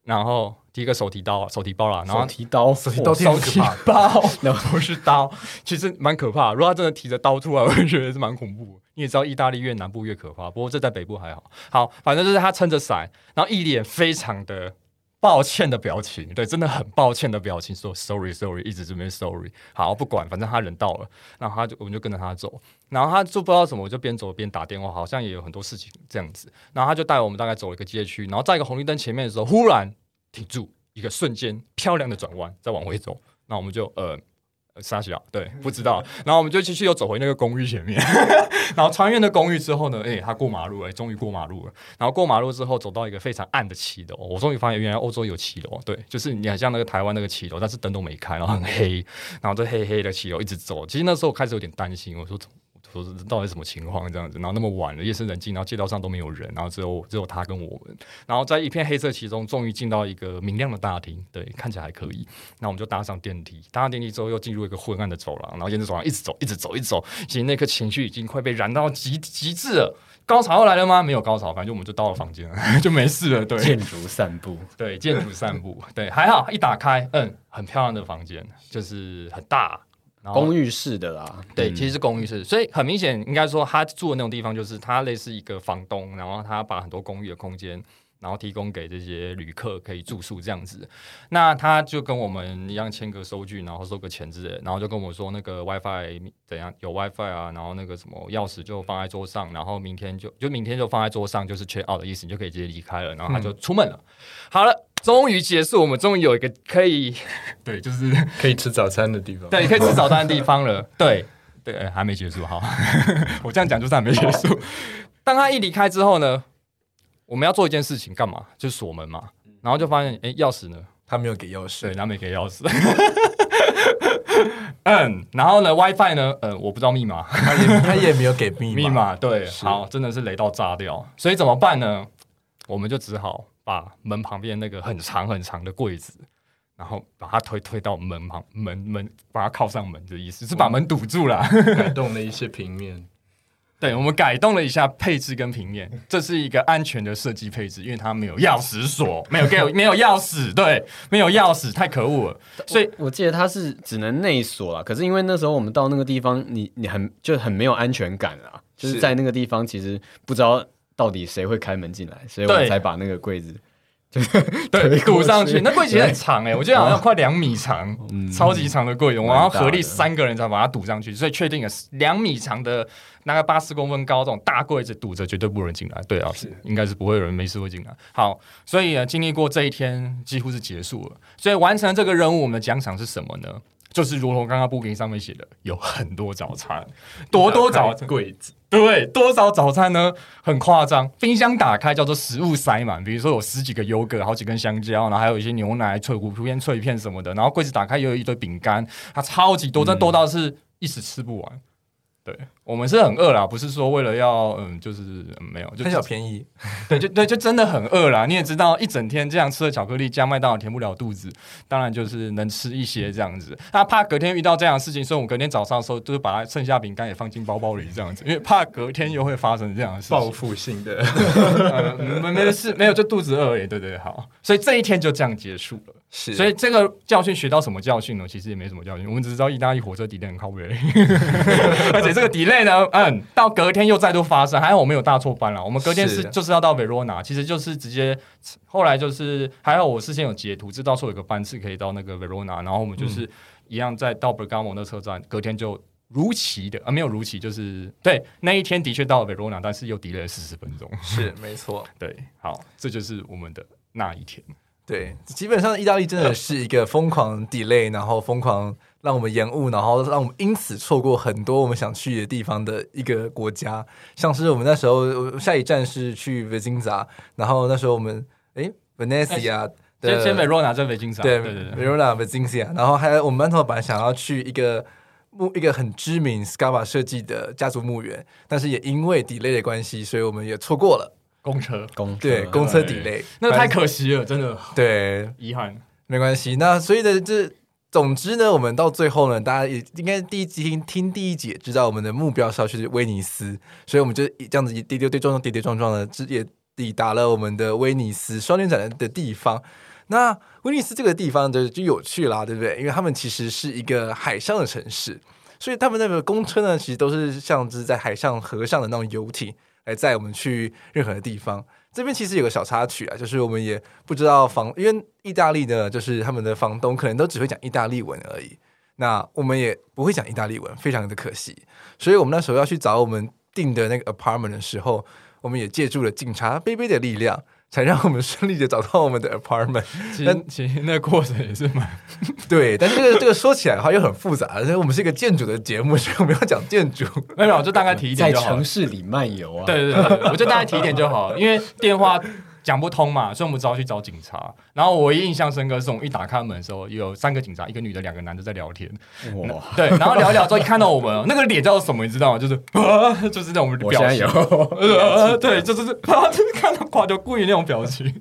Speaker 4: 然后提一个手提刀、手提包啦，然后
Speaker 2: 提刀、手提刀、
Speaker 4: 手提包，然后都是刀，其实蛮可怕。如果他真的提着刀出来，我会觉得是蛮恐怖。你也知道，意大利越南部越可怕，不过这在北部还好。好，反正就是他撑着伞，然后一脸非常的。抱歉的表情，对，真的很抱歉的表情，说 sorry sorry，一直这边 sorry。好，不管，反正他人到了，然后他就我们就跟着他走，然后他就不知道什么，我就边走边打电话，好像也有很多事情这样子。然后他就带我们大概走了一个街区，然后在一个红绿灯前面的时候，忽然停住，一个瞬间漂亮的转弯，再往回走，那我们就呃。沙小，对，不知道。然后我们就继续又走回那个公寓前面，然后穿越那公寓之后呢，哎，他过马路了，终于过马路了。然后过马路之后，走到一个非常暗的骑楼，我终于发现原来欧洲有骑楼，对，就是你很像那个台湾那个骑楼，但是灯都没开，然后很黑，然后这黑黑的骑楼一直走。其实那时候我开始有点担心，我说。说是到底什么情况这样子，然后那么晚了，夜深人静，然后街道上都没有人，然后只有只有他跟我们，然后在一片黑色其中，终于进到一个明亮的大厅，对，看起来还可以。那我们就搭上电梯，搭上电梯之后又进入一个昏暗的走廊，然后沿着走廊一直走，一直走，一直走。其实那颗情绪已经快被燃到极极致了。高潮要来了吗？没有高潮，反正我们就到了房间了，就没事了。对，
Speaker 2: 建筑散步，
Speaker 4: 对，建筑散步，对，还好，一打开，嗯，很漂亮的房间，就是很大。
Speaker 2: 公寓式的啦，
Speaker 4: 对，其实是公寓式，所以很明显，应该说他住的那种地方，就是他类似一个房东，然后他把很多公寓的空间，然后提供给这些旅客可以住宿这样子。那他就跟我们一样签个收据，然后收个钱之类，然后就跟我说那个 WiFi 怎样，有 WiFi 啊，然后那个什么钥匙就放在桌上，然后明天就就明天就放在桌上，就是 check out 的意思，你就可以直接离开了。然后他就出门了。嗯、好了。终于结束，我们终于有一个可以，对，就是
Speaker 5: 可以吃早餐的地方。
Speaker 4: 对，可以吃早餐的地方了。对，对，还没结束哈。我这样讲就是还没结束。当他一离开之后呢，我们要做一件事情，干嘛？就是锁门嘛。然后就发现，哎，钥匙呢？
Speaker 1: 他没有给钥匙，
Speaker 4: 对，他没给钥匙。嗯，然后呢？WiFi 呢？嗯，我不知道密码，
Speaker 1: 他也他也没有给密
Speaker 4: 密码。对，好，真的是雷到炸掉。所以怎么办呢？我们就只好。把门旁边那个很长很长的柜子，然后把它推推到门旁门门，把它靠上门的意思是把门堵住了，
Speaker 5: 改动了一些平面。
Speaker 4: 对，我们改动了一下配置跟平面，这是一个安全的设计配置，因为它没有钥匙锁，没有给没有钥匙，对，没有钥匙，太可恶了。所以
Speaker 2: 我，我记得它是只能内锁了，可是因为那时候我们到那个地方，你你很就很没有安全感啊，就是在那个地方其实不知道到底谁会开门进来，所以我们才把那个柜子。
Speaker 4: 对，堵上去。那柜子很长哎、欸，我记得好像快两米长，嗯、超级长的柜子，我们要合力三个人才把它堵上去，所以确定了两米长的，那个八十公分高这种大柜子堵着，绝对不能进来。对啊，是应该是不会有人没事会进来。好，所以呢，经历过这一天，几乎是结束了。所以完成这个任务，我们的奖赏是什么呢？就是如同刚刚 Booking 上面写的，有很多早餐，多多早餐柜子，对，多少早餐呢？很夸张，冰箱打开叫做食物塞满，比如说有十几个优格，好几根香蕉，然后还有一些牛奶、脆骨片、脆片什么的，然后柜子打开又有一堆饼干，它超级多，但多到是一时吃不完。对，我们是很饿啦，不是说为了要嗯，就是、嗯、没有，就
Speaker 1: 贪小便宜。
Speaker 4: 对，就对，就真的很饿啦。你也知道，一整天这样吃的巧克力加麦当劳填不了肚子，当然就是能吃一些这样子。那怕隔天遇到这样的事情，所以我们隔天早上的时候，就是把它剩下饼干也放进包包里这样子，因为怕隔天又会发生这样的事情。
Speaker 5: 报复性的，
Speaker 4: 没没事，没有就肚子饿而已。对对，好，所以这一天就这样结束了。
Speaker 1: 是，
Speaker 4: 所以这个教训学到什么教训呢？其实也没什么教训，我们只知道意大利火车 delay 很靠北，而且这个 delay 呢，嗯，到隔天又再度发生，还好我们有大错班了。我们隔天是就是要到 Verona，其实就是直接后来就是还好我事先有截图，知道说有个班次可以到那个 Verona，然后我们就是一样在到 Bergamo 那车站，隔天就如期的啊，没有如期，就是对那一天的确到了 Verona，但是又 delay 了四十分钟，
Speaker 1: 是没错，
Speaker 4: 对，好，这就是我们的那一天。
Speaker 1: 对，基本上意大利真的是一个疯狂 delay，然后疯狂让我们延误，然后让我们因此错过很多我们想去的地方的一个国家。像是我们那时候下一站是去 Vicenza，然后那时候我们诶 Venezia
Speaker 4: 先先 Verona 再 Vicenza，
Speaker 1: 对对对 Verona Vicenza，然后还有我们班同学本来想要去一个墓一个很知名 Scarpa 设计的家族墓园，但是也因为 delay 的关系，所以我们也错过了。
Speaker 4: 公车，公
Speaker 1: 对公车 delay，
Speaker 4: 那太可惜了，真的。
Speaker 1: 对，
Speaker 4: 遗憾，
Speaker 1: 没关系。那所以呢这，总之呢，我们到最后呢，大家也应该第一集听听第一集，知道我们的目标是要去威尼斯，所以我们就这样子跌跌跌撞撞，跌跌撞撞的，直也抵达了我们的威尼斯双年展的地方。那威尼斯这个地方就就有趣啦，对不对？因为他们其实是一个海上的城市，所以他们那个公车呢，其实都是像是在海上、河上的那种游艇。来载我们去任何的地方。这边其实有个小插曲啊，就是我们也不知道房，因为意大利的，就是他们的房东可能都只会讲意大利文而已。那我们也不会讲意大利文，非常的可惜。所以我们那时候要去找我们订的那个 apartment 的时候，我们也借助了警察杯杯的力量。才让我们顺利的找到我们的 apartment，
Speaker 4: 其实其实那过程也是蛮
Speaker 1: 对，但这个这个说起来的话又很复杂，而且我们是一个建筑的节目，所以我们要讲建筑。
Speaker 4: 没有，我就大概提一点就好，
Speaker 2: 在城市里漫游啊，
Speaker 4: 对对对，我就大概提一点就好，因为电话。讲不通嘛，所以我们只好去找警察。然后我印象深刻是，我们一打开门的时候，有三个警察，一个女的，两个男的在聊天。哇，对，然后聊一聊之后，一看到我们，那个脸叫做什么，你知道吗？就是啊，就是那种表情。对，就是啊，就是看到垮就故意那种表情。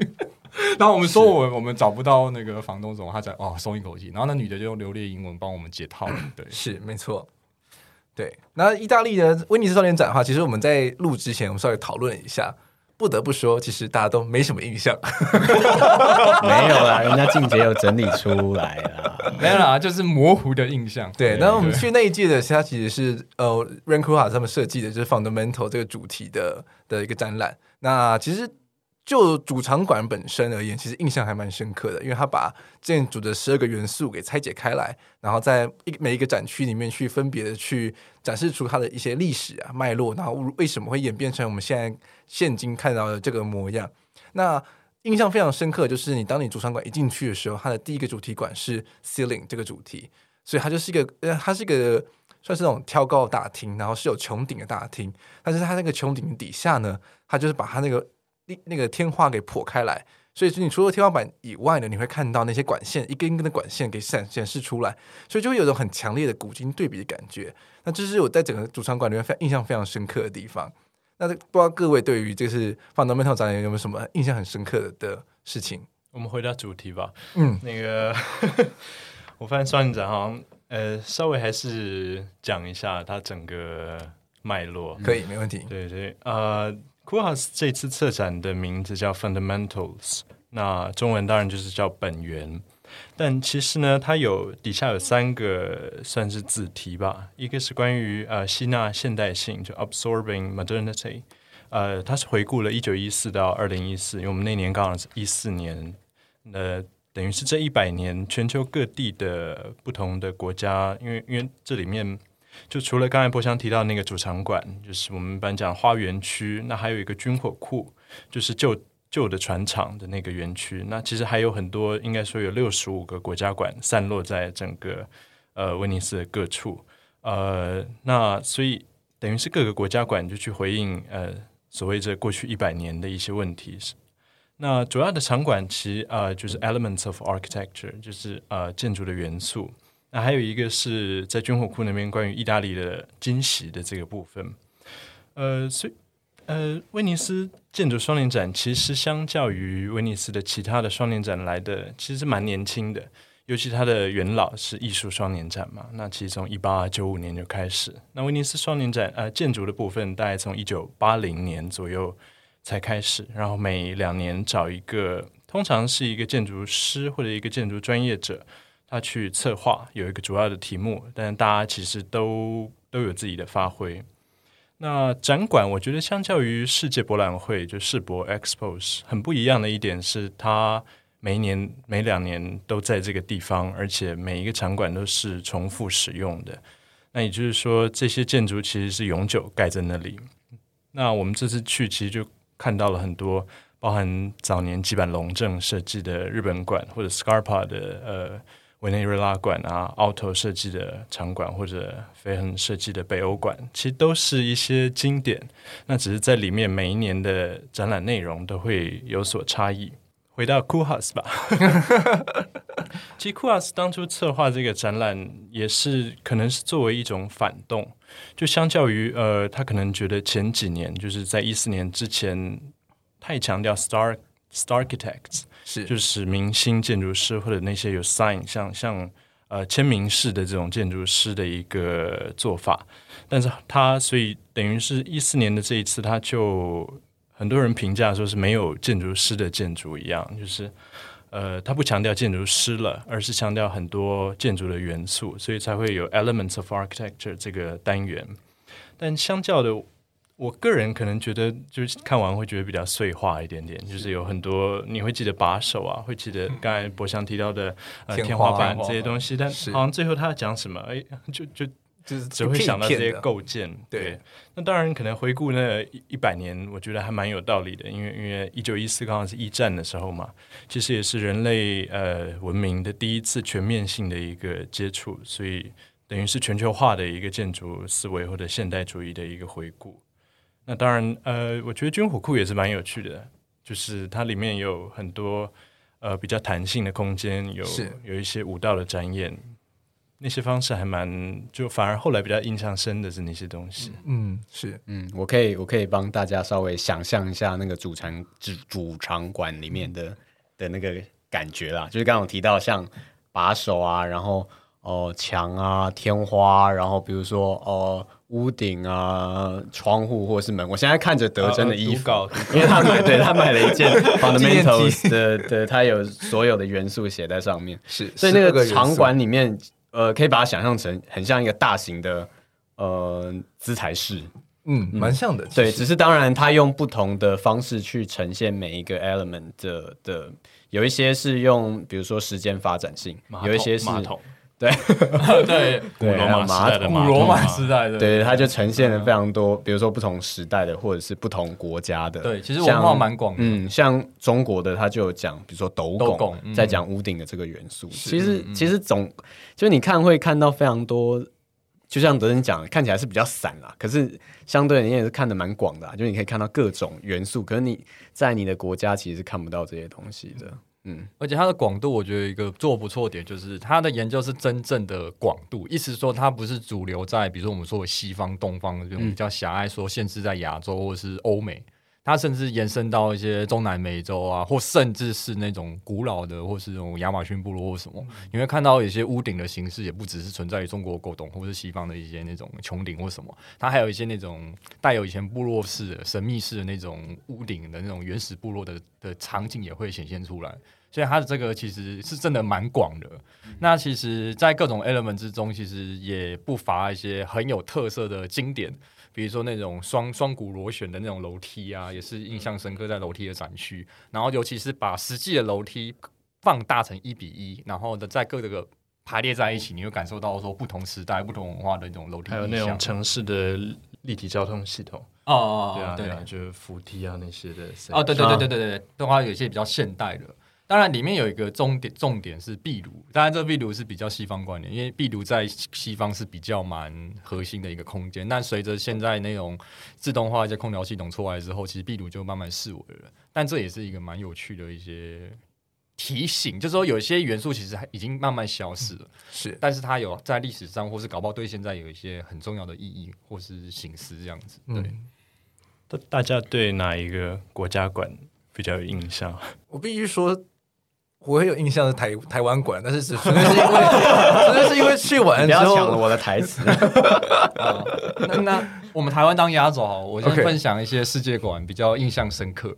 Speaker 4: 然后我们说我们我们找不到那个房东，怎么他才哦松一口气。然后那女的就用流利英文帮我们解套。对，
Speaker 1: 是没错。对，那意大利的威尼斯双年展的话，其实我们在录之前，我们稍微讨论一下。不得不说，其实大家都没什么印象，
Speaker 2: 没有啦，人家静姐有整理出来啦，
Speaker 4: 没有啦，就是模糊的印象。
Speaker 1: 对，那我们去那一届的，它其实是呃 r a n k u h a 他们设计的，就是 Fundamental 这个主题的的一个展览。那其实。就主场馆本身而言，其实印象还蛮深刻的，因为他把建筑的十二个元素给拆解开来，然后在一每一个展区里面去分别的去展示出它的一些历史啊脉络，然后为什么会演变成我们现在现今看到的这个模样。那印象非常深刻，就是你当你主场馆一进去的时候，它的第一个主题馆是 Ceiling 这个主题，所以它就是一个呃，它是一个算是那种挑高的大厅，然后是有穹顶的大厅，但是它那个穹顶底下呢，它就是把它那个。那个天花给破开来，所以说你除了天花板以外呢，你会看到那些管线一根一根的管线给显显示出来，所以就会有种很强烈的古今对比的感觉。那这是我在整个主场馆里面非印象非常深刻的地方。那不知道各位对于这是 Fundamental 展览有没有什么印象很深刻的的事情？
Speaker 5: 我们回到主题吧。
Speaker 1: 嗯，
Speaker 5: 那个 我发现双年展好像呃稍微还是讲一下它整个。脉络。
Speaker 1: 可以，没问题。
Speaker 5: 对对，呃，Koolhaas 这次策展的名字叫 Fundamentals，那中文当然就是叫本源。但其实呢，它有底下有三个算是子题吧，一个是关于呃吸纳现代性，就 Absorbing Modernity，呃，它是回顾了一九一四到二零一四，因为我们那年刚好是一四年，呃，等于是这一百年全球各地的不同的国家，因为因为这里面就除了刚才柏翔提到那个主场馆，就是我们一般讲花园区，那还有一个军火库，就是旧。旧的船厂的那个园区，那其实还有很多，应该说有六十五个国家馆散落在整个呃威尼斯的各处，呃，那所以等于是各个国家馆就去回应呃所谓这过去一百年的一些问题。那主要的场馆其实呃就是 Elements of Architecture，就是呃建筑的元素。那还有一个是在军火库那边关于意大利的惊喜的这个部分，呃，所以。呃，威尼斯建筑双年展其实相较于威尼斯的其他的双年展来的，其实蛮年轻的。尤其它的元老是艺术双年展嘛，那其实从一八九五年就开始。那威尼斯双年展，呃，建筑的部分大概从一九八零年左右才开始，然后每两年找一个，通常是一个建筑师或者一个建筑专业者，他去策划，有一个主要的题目，但大家其实都都有自己的发挥。那展馆，我觉得相较于世界博览会，就世博 Expos 很不一样的一点是，它每一年、每两年都在这个地方，而且每一个场馆都是重复使用的。那也就是说，这些建筑其实是永久盖在那里。那我们这次去，其实就看到了很多，包含早年吉坂隆正设计的日本馆，或者 Scarpa 的呃。委内瑞拉馆啊，Aalto 设计的场馆，或者飞恒设计的北欧馆，其实都是一些经典。那只是在里面每一年的展览内容都会有所差异。回到 Koolhaas 吧，其实 Koolhaas 当初策划这个展览，也是可能是作为一种反动，就相较于呃，他可能觉得前几年就是在一四年之前太强调 Star Star Architects。是，就是明星建筑师或者那些有 sign 像像呃签名式的这种建筑师的一个做法，但是他所以等于是一四年的这一次，他就很多人评价说是没有建筑师的建筑一样，就是呃他不强调建筑师了，而是强调很多建筑的元素，所以才会有 elements of architecture 这个单元，但相较的。我个人可能觉得，就是看完会觉得比较碎化一点点，就是有很多你会记得把手啊，会记得刚才博翔提到的呃天花板这些东西，但好像最后他讲什么，哎，就就就是只会想到这些构建。对，那当然可能回顾那一百年，我觉得还蛮有道理的，因为因为一九一四刚好是一战的时候嘛，其实也是人类呃文明的第一次全面性的一个接触，所以等于是全球化的一个建筑思维或者现代主义的一个回顾。那当然，呃，我觉得军火库也是蛮有趣的，就是它里面有很多呃比较弹性的空间，有有一些舞蹈的展演，那些方式还蛮，就反而后来比较印象深的是那些东西。
Speaker 1: 嗯，是，
Speaker 2: 嗯，我可以我可以帮大家稍微想象一下那个主场主主场馆里面的的那个感觉啦，就是刚刚有提到像把手啊，然后哦、呃、墙啊天花，然后比如说哦。呃屋顶啊，窗户或是门，我现在看着德珍的衣服，啊、因为他买，对他买了一件 Fundamentals 的的，他有所有的元素写在上面，是，所以那个场馆里面，呃，可以把它想象成很像一个大型的呃资材室，
Speaker 1: 嗯，蛮像的，
Speaker 2: 对，只是当然他用不同的方式去呈现每一个 element 的的，有一些是用比如说时间发展性，有一些是马桶。对
Speaker 3: 对，古罗马时代的，古罗马时代的，
Speaker 2: 对，它就呈现了非常多，比如说不同时代的，或者是不同国家的。
Speaker 3: 对，其实文化蛮广的。
Speaker 2: 嗯，像中国的，它就有讲，比如说斗拱，在讲屋顶的这个元素。其实，其实总就你看会看到非常多，就像德仁讲，看起来是比较散啦，可是相对你也是看的蛮广的，就你可以看到各种元素。可是你在你的国家其实是看不到这些东西的。
Speaker 4: 嗯，而且它的广度，我觉得一个做不错点就是它的研究是真正的广度，意思说它不是主流在，比如说我们说的西方、东方这种比较狭隘，说限制在亚洲或者是欧美，它甚至延伸到一些中南美洲啊，或甚至是那种古老的，或是那种亚马逊部落或什么。嗯、你会看到有些屋顶的形式，也不只是存在于中国古董，或是西方的一些那种穹顶或什么。它还有一些那种带有以前部落式的神秘式的那种屋顶的那种原始部落的的场景，也会显现出来。所以它的这个其实是真的蛮广的。嗯、那其实，在各种 element 之中，其实也不乏一些很有特色的经典，比如说那种双双股螺旋的那种楼梯啊，也是印象深刻在楼梯的展区。嗯、然后，尤其是把实际的楼梯放大成一比一，然后的在各个排列在一起，你会感受到说不同时代、不同文化的那种楼梯。
Speaker 5: 还有那种城市的立体交通系统。
Speaker 4: 哦哦哦，
Speaker 5: 对啊对啊，就是扶梯啊那些的。
Speaker 4: 哦，对对对对对对，的话有一些比较现代的。当然，里面有一个重点，重点是壁炉。当然，这个壁炉是比较西方观念，因为壁炉在西方是比较蛮核心的一个空间。但随着现在那种自动化一些空调系统出来之后，其实壁炉就慢慢式微了。但这也是一个蛮有趣的一些提醒，就是说有些元素其实已经慢慢消失了。嗯、是，但是它有在历史上，或是搞不好对现在有一些很重要的意义，或是形式这样子。对，
Speaker 5: 大、嗯、大家对哪一个国家馆比较有印象？
Speaker 1: 我必须说。我会有印象是台台湾馆，但是只纯粹是因为，纯粹是因为去玩 之后
Speaker 2: 抢了我的台词。
Speaker 4: 那那我们台湾当压轴，我先分享一些世界馆比较印象深刻。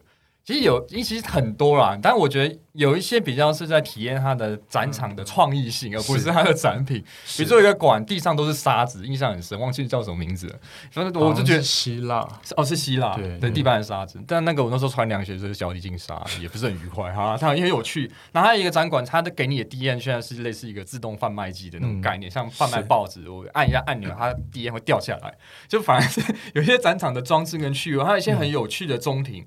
Speaker 4: 其实有，其实很多啦，但我觉得有一些比较是在体验它的展场的创意性，而不是它的展品。比如说一个馆地上都是沙子，印象很深，忘记叫什么名字了。反正我就觉得
Speaker 5: 希腊，
Speaker 4: 哦是希腊，对对，地板的沙子。但那个我那时候穿凉鞋就是脚底进沙，也不是很愉快哈。它也很有趣，然后还有一个展馆，它的给你的体验现在是类似一个自动贩卖机的那种概念，像贩卖报纸，我按一下按钮，它 D N 会掉下来。就反而是 有些展场的装置跟趣味，还有一些很有趣的中庭。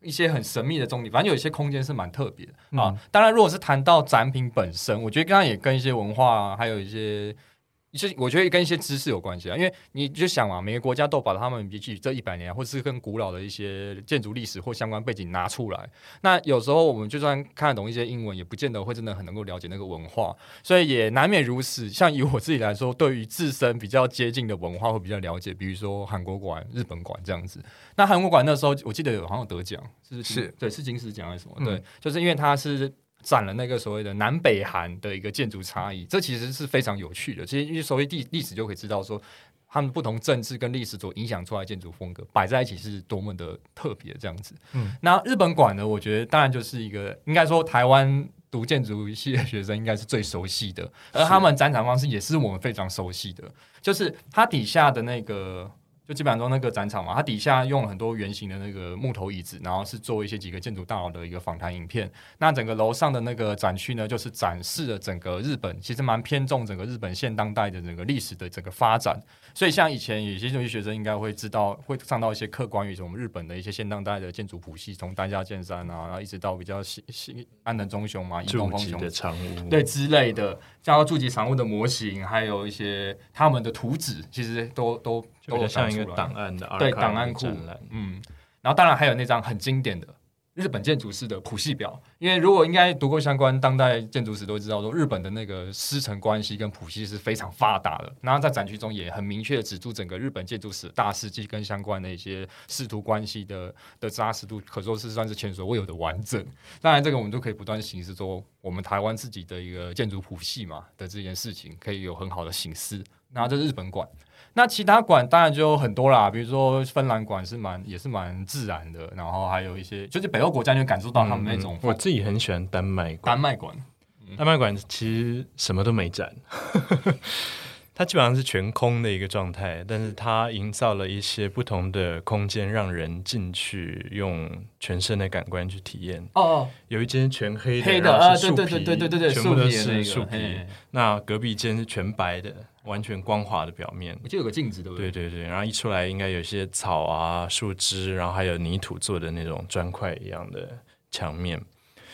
Speaker 4: 一些很神秘的重点，反正有一些空间是蛮特别的、嗯、啊。当然，如果是谈到展品本身，我觉得刚刚也跟一些文化、啊，还有一些。一些我觉得跟一些知识有关系啊，因为你就想嘛，每个国家都把他们比起这一百年，或者是更古老的一些建筑历史或相关背景拿出来。那有时候我们就算看得懂一些英文，也不见得会真的很能够了解那个文化，所以也难免如此。像以我自己来说，对于自身比较接近的文化会比较了解，比如说韩国馆、日本馆这样子。那韩国馆那时候我记得有好像有得奖，是是，对，是金狮奖还是什么？嗯、对，就是因为它是。展了那个所谓的南北韩的一个建筑差异，这其实是非常有趣的。其实因为所谓历历史就可以知道说，他们不同政治跟历史所影响出来的建筑风格摆在一起是多么的特别这样子。嗯，那日本馆呢？我觉得当然就是一个应该说台湾读建筑系的学生应该是最熟悉的，而他们展场方式也是我们非常熟悉的，就是它底下的那个。就基本上说那个展场嘛，它底下用了很多圆形的那个木头椅子，然后是做一些几个建筑大佬的一个访谈影片。那整个楼上的那个展区呢，就是展示了整个日本，其实蛮偏重整个日本现当代的整个历史的整个发展。所以像以前有些中学生应该会知道，会上到一些课关于我们日本的一些现当代的建筑谱系，从丹下健三啊，然后一直到比较新新安藤忠雄嘛，伊东丰雄
Speaker 5: 的长屋
Speaker 4: 对之类的，加到筑吉长屋的模型，还有一些他们的图纸，其实都都。
Speaker 5: 都像一个档案的，
Speaker 4: 对档案库，嗯，然后当然还有那张很经典的日本建筑师的谱系表，因为如果应该读过相关当代建筑史都知道说，日本的那个师承关系跟谱系是非常发达的。然后在展区中也很明确的指出整个日本建筑史大事记跟相关的一些师徒关系的的扎实度，可说是算是前所未有的完整。当然，这个我们都可以不断形式说，我们台湾自己的一个建筑谱系嘛的这件事情，可以有很好的形式。那这是日本馆。那其他馆当然就有很多啦，比如说芬兰馆是蛮也是蛮自然的，然后还有一些就是北欧国家就感受到他们那种、嗯。
Speaker 5: 我自己很喜欢丹麦
Speaker 4: 馆。丹麦馆，
Speaker 5: 丹麦馆其实什么都没展。它基本上是全空的一个状态，但是它营造了一些不同的空间，让人进去用全身的感官去体验。哦哦，有一间全黑的，黑的啊，对对对对对对对，全部都是树皮。那隔壁间是全白的，完全光滑的表面。
Speaker 4: 就有个镜子，对不对？
Speaker 5: 对对对，然后一出来应该有些草啊、树枝，然后还有泥土做的那种砖块一样的墙面，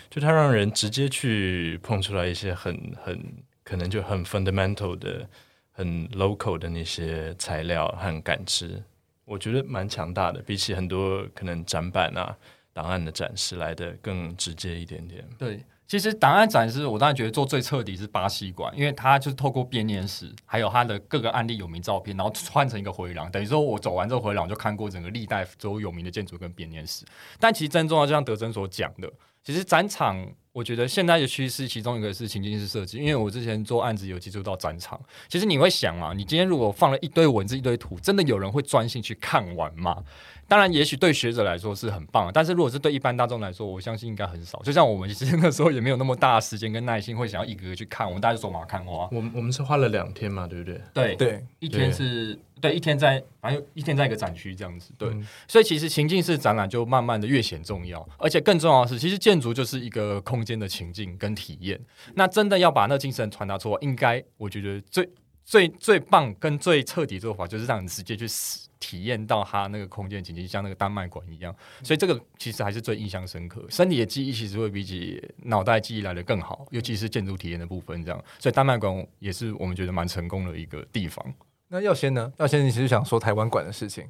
Speaker 5: 就它让人直接去碰出来一些很很可能就很 fundamental 的。很 local 的那些材料和感知，我觉得蛮强大的，比起很多可能展板啊、档案的展示来的更直接一点点。
Speaker 4: 对，其实档案展示，我当然觉得做最彻底是巴西馆，因为它就是透过编年史，还有它的各个案例有名照片，然后换成一个回廊，等于说我走完这个回廊，就看过整个历代所有有名的建筑跟编年史。但其实真重要，就像德臻所讲的，其实展场，我觉得现在的趋势，其中一个是情境式设计，因为我之前做案子有接触到展场，其实你会想啊，你今天如果放了一堆文字、一堆图，真的有人会专心去看完吗？当然，也许对学者来说是很棒，但是如果是对一般大众来说，我相信应该很少。就像我们其实那时候也没有那么大的时间跟耐心，会想要一个个去看。我们大家就走马看花。
Speaker 5: 我们我们是花了两天嘛，对不对？
Speaker 4: 对
Speaker 1: 对，
Speaker 4: 一天是对，对一天在，反正一天在一个展区这样子。对，嗯、所以其实情境式展览就慢慢的越显重要，而且更重要的是，其实建筑就是一个空间的情境跟体验。那真的要把那精神传达出来，应该我觉得最最最棒跟最彻底做法，就是让你直接去死。体验到它那个空间情境，像那个丹麦馆一样，所以这个其实还是最印象深刻。身体的记忆其实会比起脑袋记忆来得更好，尤其是建筑体验的部分，这样。所以丹麦馆也是我们觉得蛮成功的一个地方。
Speaker 1: 那耀先呢？耀先，你其实想说台湾馆的事情？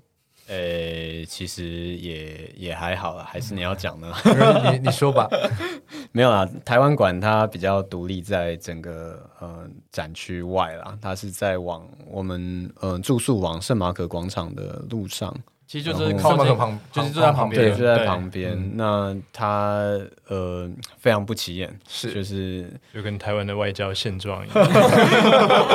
Speaker 2: 呃、欸，其实也也还好啦，还是你要讲呢？
Speaker 1: 你你说吧。
Speaker 2: 没有啦，台湾馆它比较独立在整个呃展区外啦，它是在往我们呃住宿往圣马可广场的路上。
Speaker 4: 其实就是靠那个旁，就是就在旁边，
Speaker 2: 对，就在旁边。那它呃非常不起眼，是就是
Speaker 5: 就跟台湾的外交现状一样，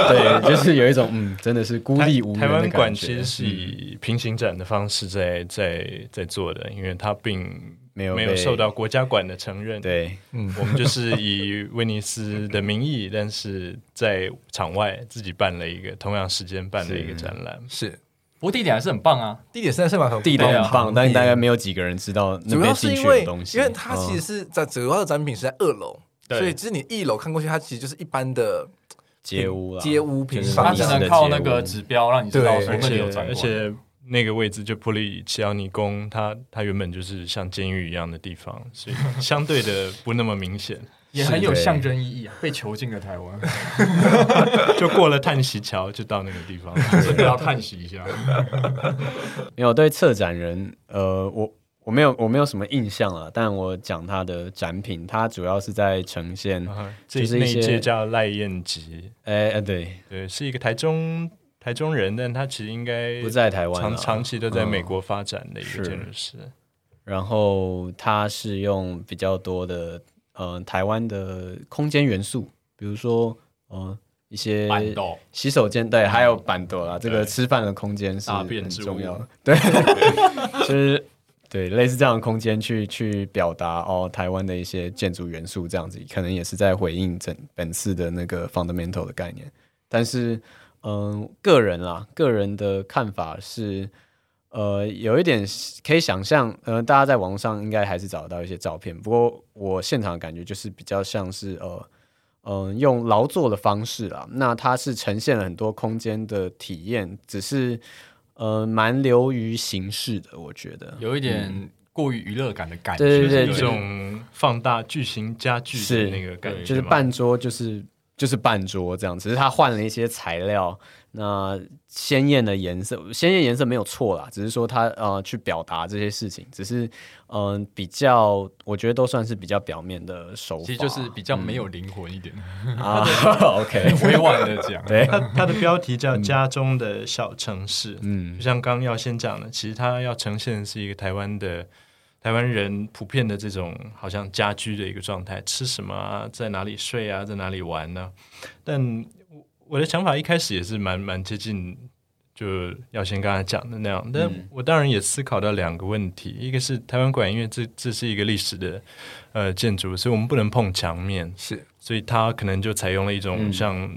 Speaker 2: 对，就是有一种嗯，真的是孤立无。
Speaker 5: 台湾馆其实是以平行展的方式在在在做的，因为它并没有没有受到国家馆的承认。
Speaker 2: 对，
Speaker 5: 嗯，我们就是以威尼斯的名义，但是在场外自己办了一个同样时间办的一个展览，
Speaker 1: 是。
Speaker 4: 不过地点还是很棒啊，
Speaker 1: 地点实在是蛮好，
Speaker 2: 地点很棒，但大概没有几个人知道那边进去的东西，
Speaker 1: 因为它其实是在主要的展品是在二楼，所以其实你一楼看过去，它其实就是一般的
Speaker 2: 街屋，
Speaker 1: 街屋平房，
Speaker 4: 它只能靠那个指标让你知道说那里有展，
Speaker 5: 而且那个位置就普里奇奥尼宫，它它原本就是像监狱一样的地方，所以相对的不那么明显。
Speaker 4: 也很有象征意义啊！被囚禁的台湾，
Speaker 5: 就过了叹息桥，就到那个地方，
Speaker 4: 真的要叹息一下。
Speaker 2: 没有对策展人，呃，我我没有我没有什么印象啊。但我讲他的展品，他主要是在呈现，就是一些
Speaker 5: 叫赖燕吉，
Speaker 2: 哎哎，对
Speaker 5: 对，是一个台中台中人，但他其实应该
Speaker 2: 不在台湾，
Speaker 5: 长长期都在美国发展的一个建筑师。
Speaker 2: 然后他是用比较多的。呃，台湾的空间元素，比如说，呃，一些洗手间，对，还有板凳啊，这个吃饭的空间是很重要的，对，就是对类似这样的空间去去表达哦，台湾的一些建筑元素，这样子可能也是在回应整本次的那个 fundamental 的概念，但是，嗯、呃，个人啊，个人的看法是。呃，有一点可以想象，呃，大家在网上应该还是找得到一些照片。不过我现场的感觉就是比较像是呃，嗯、呃，用劳作的方式啦，那它是呈现了很多空间的体验，只是呃，蛮流于形式的，我觉得
Speaker 4: 有一点过于娱乐感的感觉，
Speaker 2: 对对对，
Speaker 5: 这种放大巨型家具的那个感觉，
Speaker 2: 就是半桌就是就是半桌这样，只是他换了一些材料。那鲜艳的颜色，鲜艳颜色没有错啦，只是说它呃去表达这些事情，只是嗯、呃、比较，我觉得都算是比较表面的手法，
Speaker 4: 其实就是比较没有灵魂一点、
Speaker 2: 嗯、啊。OK，
Speaker 4: 委婉的讲，
Speaker 2: 对，
Speaker 5: 它它的标题叫《家中的小城市》，嗯，就像刚要先讲的，其实它要呈现的是一个台湾的台湾人普遍的这种好像家居的一个状态，吃什么啊，在哪里睡啊，在哪里玩呢、啊？但我的想法一开始也是蛮蛮接近，就要先刚才讲的那样。但我当然也思考到两个问题，嗯、一个是台湾馆，因为这这是一个历史的呃建筑，所以我们不能碰墙面，
Speaker 1: 是，
Speaker 5: 所以它可能就采用了一种像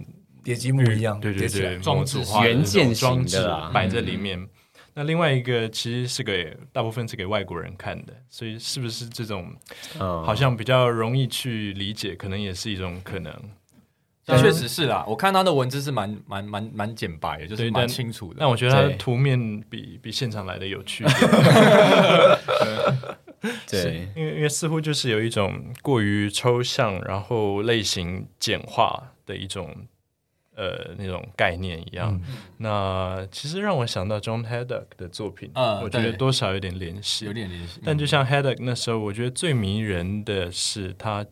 Speaker 1: 叠积木一样，
Speaker 5: 对对对，
Speaker 4: 装置
Speaker 2: 原件
Speaker 5: 装置
Speaker 2: 的
Speaker 5: 摆在里面。嗯、那另外一个其实是给大部分是给外国人看的，所以是不是这种好像比较容易去理解，可能也是一种可能。
Speaker 4: 确实是啦，我看他的文字是蛮蛮蛮蛮简白的，就是蛮清楚的。
Speaker 5: 但我觉得他的图面比比现场来的有趣。
Speaker 2: 对，
Speaker 5: 因为因为似乎就是有一种过于抽象，然后类型简化的一种呃那种概念一样。嗯、那其实让我想到 John Haddock 的作品，嗯、我觉得多少有点联系，
Speaker 4: 有点联系。
Speaker 5: 但就像 Haddock 那时候，我觉得最迷人的是他。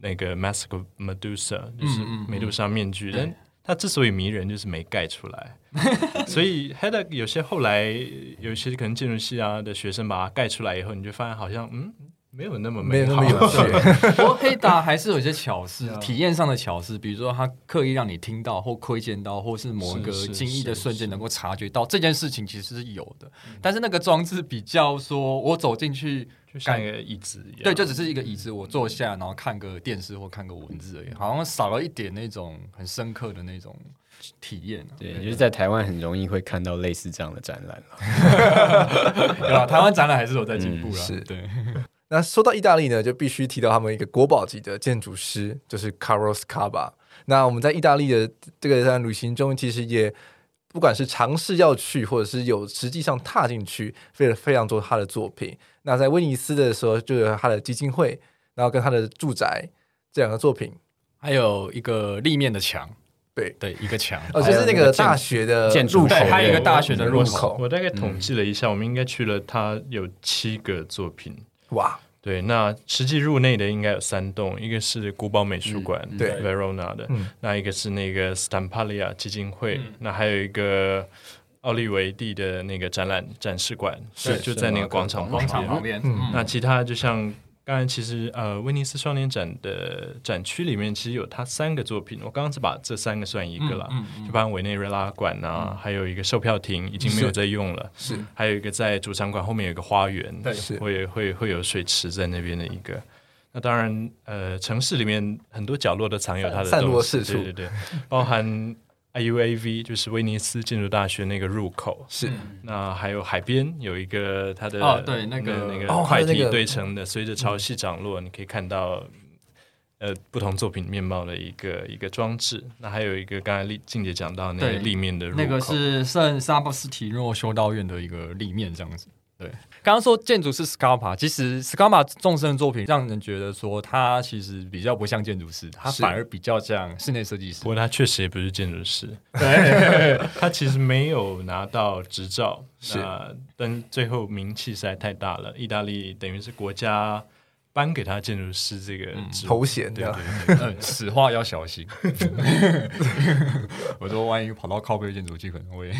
Speaker 5: 那个 Mask of Medusa，就是美杜莎面具，但它之所以迷人，就是没盖出来。所以 Hedda 有些后来有些可能建筑系啊的学生把它盖出来以后，你就发现好像嗯。没有那么没有那么有趣，
Speaker 4: 不过黑达还是有一些巧思，体验上的巧思，比如说他刻意让你听到或窥见到，或是某一个惊异的瞬间能够察觉到这件事情其实是有的。但是那个装置比较说，我走进去
Speaker 5: 就像一个椅子一样，
Speaker 4: 对，就只是一个椅子，我坐下然后看个电视或看个文字而已，好像少了一点那种很深刻的那种体验。
Speaker 2: 对，就是在台湾很容易会看到类似这样的展览
Speaker 4: 对吧？台湾展览还是有在进步了，
Speaker 1: 是
Speaker 4: 对。
Speaker 1: 那说到意大利呢，就必须提到他们一个国宝级的建筑师，就是 Carlo Scarpa。那我们在意大利的这个在旅行中，其实也不管是尝试要去，或者是有实际上踏进去，非常非常多他的作品。那在威尼斯的时候，就有他的基金会，然后跟他的住宅这两个作品，
Speaker 4: 还有一个立面的墙，对对，一个墙，
Speaker 1: 哦，就是那个大学的
Speaker 2: 建筑，
Speaker 4: 还有一个大学的入口。
Speaker 5: 我大概统计了一下，嗯、我们应该去了他有七个作品。
Speaker 1: 哇，
Speaker 5: 对，那实际入内的应该有三栋，一个是古堡美术馆，
Speaker 1: 嗯、对
Speaker 5: ，Verona 的，嗯、那一个是那个 Stampalia 基金会，嗯、那还有一个奥利维蒂的那个展览展示馆，是就在那个广场
Speaker 4: 广场旁边，
Speaker 5: 嗯、那其他就像。刚才其实呃，威尼斯双年展的展区里面其实有它三个作品，我刚刚是把这三个算一个了，嗯嗯嗯、就把委内瑞拉馆啊，嗯、还有一个售票亭已经没有在用了，是，还有一个在主场馆后面有一个花园，对，会会会有水池在那边的一个。那当然，呃，城市里面很多角落都藏有它的
Speaker 1: 散落四处，
Speaker 5: 对对对，包含。IUAV 就是威尼斯建筑大学那个入口，
Speaker 1: 是
Speaker 5: 那还有海边有一个它的
Speaker 4: 哦，对那个
Speaker 5: 那个块体堆成的，随着潮汐涨落，你可以看到呃不同作品面貌的一个一个装置。那还有一个刚才丽静姐讲到那个立面的入口，
Speaker 4: 那个是圣萨布斯提诺修道院的一个立面，这样子。对，刚刚说建筑师 Scarpa，其实 Scarpa 众生的作品让人觉得说他其实比较不像建筑师，他反而比较像室内设计师。
Speaker 5: 不过他确实也不是建筑师，对，他其实没有拿到执照，是，但最后名气实在太大了，意大利等于是国家。颁给他建筑师这个
Speaker 1: 头衔，对
Speaker 4: 对 对，此话要小心。我说，万一跑到靠背建筑就，可能会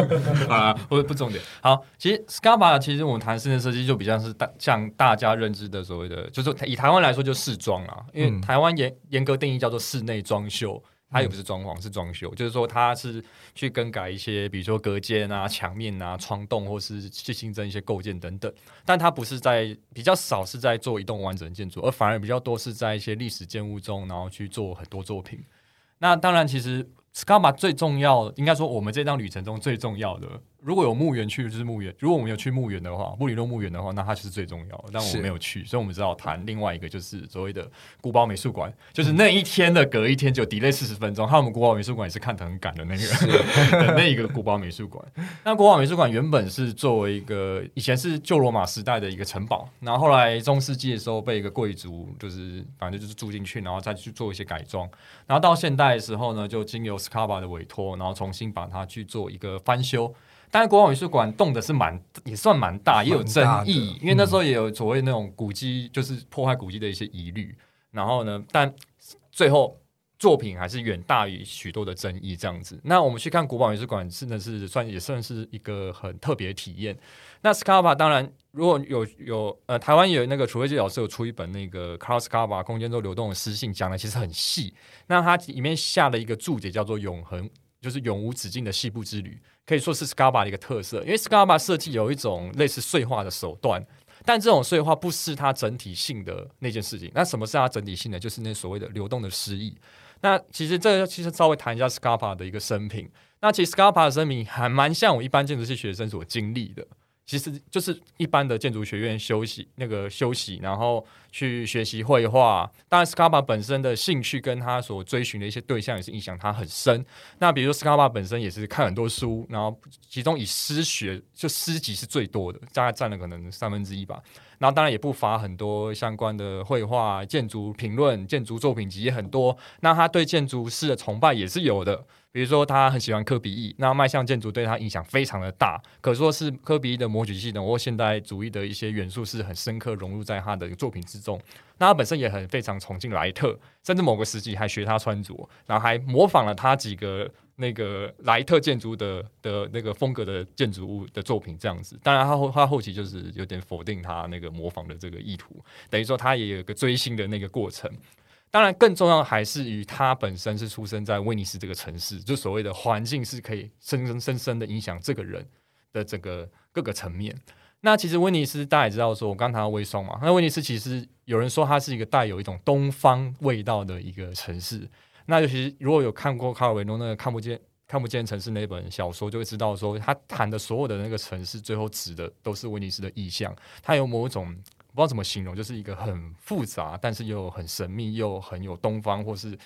Speaker 4: 啊，不不重点。好，其实 Scarpa 其实我们谈室内设计就比较是大，像大家认知的所谓的，就是以台湾来说就室装啊，因为台湾严严格定义叫做室内装修。它也不是装潢，是装修，就是说它是去更改一些，比如说隔间啊、墙面啊、窗洞，或是去新增一些构件等等。但它不是在比较少是在做一栋完整的建筑，而反而比较多是在一些历史建物中，然后去做很多作品。那当然，其实 Scarpa 最重要，应该说我们这趟旅程中最重要的。如果有墓园去就是墓园，如果我们有去墓园的话，布里诺墓园的话，那它就是最重要的。但我没有去，所以我们只好谈另外一个，就是所谓的古堡美术馆，就是那一天的隔一天就 delay 四十分钟。还有我们古堡美术馆也是看得很赶的那个那一个古堡美术馆。那古堡美术馆原本是作为一个以前是旧罗马时代的一个城堡，然后后来中世纪的时候被一个贵族就是反正就是住进去，然后再去做一些改装，然后到现代的时候呢，就经由 Scarpa 的委托，然后重新把它去做一个翻修。但是国王美术馆动的是蛮，也算蛮大，也有争议，因为那时候也有所谓那种古迹，就是破坏古迹的一些疑虑。然后呢，但最后作品还是远大于许多的争议这样子。那我们去看古堡美术馆，真的是算也算是一个很特别的体验。那 Scarpa 当然，如果有有呃，台湾有那个褚慧季老师有出一本那个 Carlo Scarpa 空间中流动的诗信，讲的其实很细。那它里面下了一个注解，叫做“永恒”。就是永无止境的细部之旅，可以说是 Scarpa 的一个特色。因为 Scarpa 设计有一种类似碎画的手段，但这种碎画不是它整体性的那件事情。那什么是它整体性的？就是那所谓的流动的诗意。那其实这个其实稍微谈一下 Scarpa 的一个生平。那其实 Scarpa 的生平还蛮像我一般建筑系学生所经历的。其实就是一般的建筑学院休息那个休息，然后去学习绘画。当然，Scarpa 本身的兴趣跟他所追寻的一些对象也是影响他很深。那比如说，Scarpa 本身也是看很多书，然后其中以诗学就诗集是最多的，大概占了可能三分之一吧。然后当然也不乏很多相关的绘画、建筑评论、建筑作品集也很多。那他对建筑师的崇拜也是有的。比如说他很喜欢科比意，那迈向建筑对他影响非常的大，可说是科比意的模具系统或现代主义的一些元素是很深刻融入在他的作品之中。那他本身也很非常崇敬莱特，甚至某个时期还学他穿着，然后还模仿了他几个那个莱特建筑的的那个风格的建筑物的作品这样子。当然他后他后期就是有点否定他那个模仿的这个意图，等于说他也有一个追星的那个过程。当然更重要还是与他本身是出生在威尼斯这个城市，就所谓的环境是可以深深深深的影响这个人的整个各个层面。那其实威尼斯大家也知道，说我刚谈到威松嘛，那威尼斯其实有人说它是一个带有一种东方味道的一个城市。那尤其如果有看过卡尔维诺那个看不见看不见城市那本小说，就会知道说他谈的所有的那个城市，最后指的都是威尼斯的意象。它有某种不知道怎么形容，就是一个很复杂，但是又很神秘，又很有东方或是。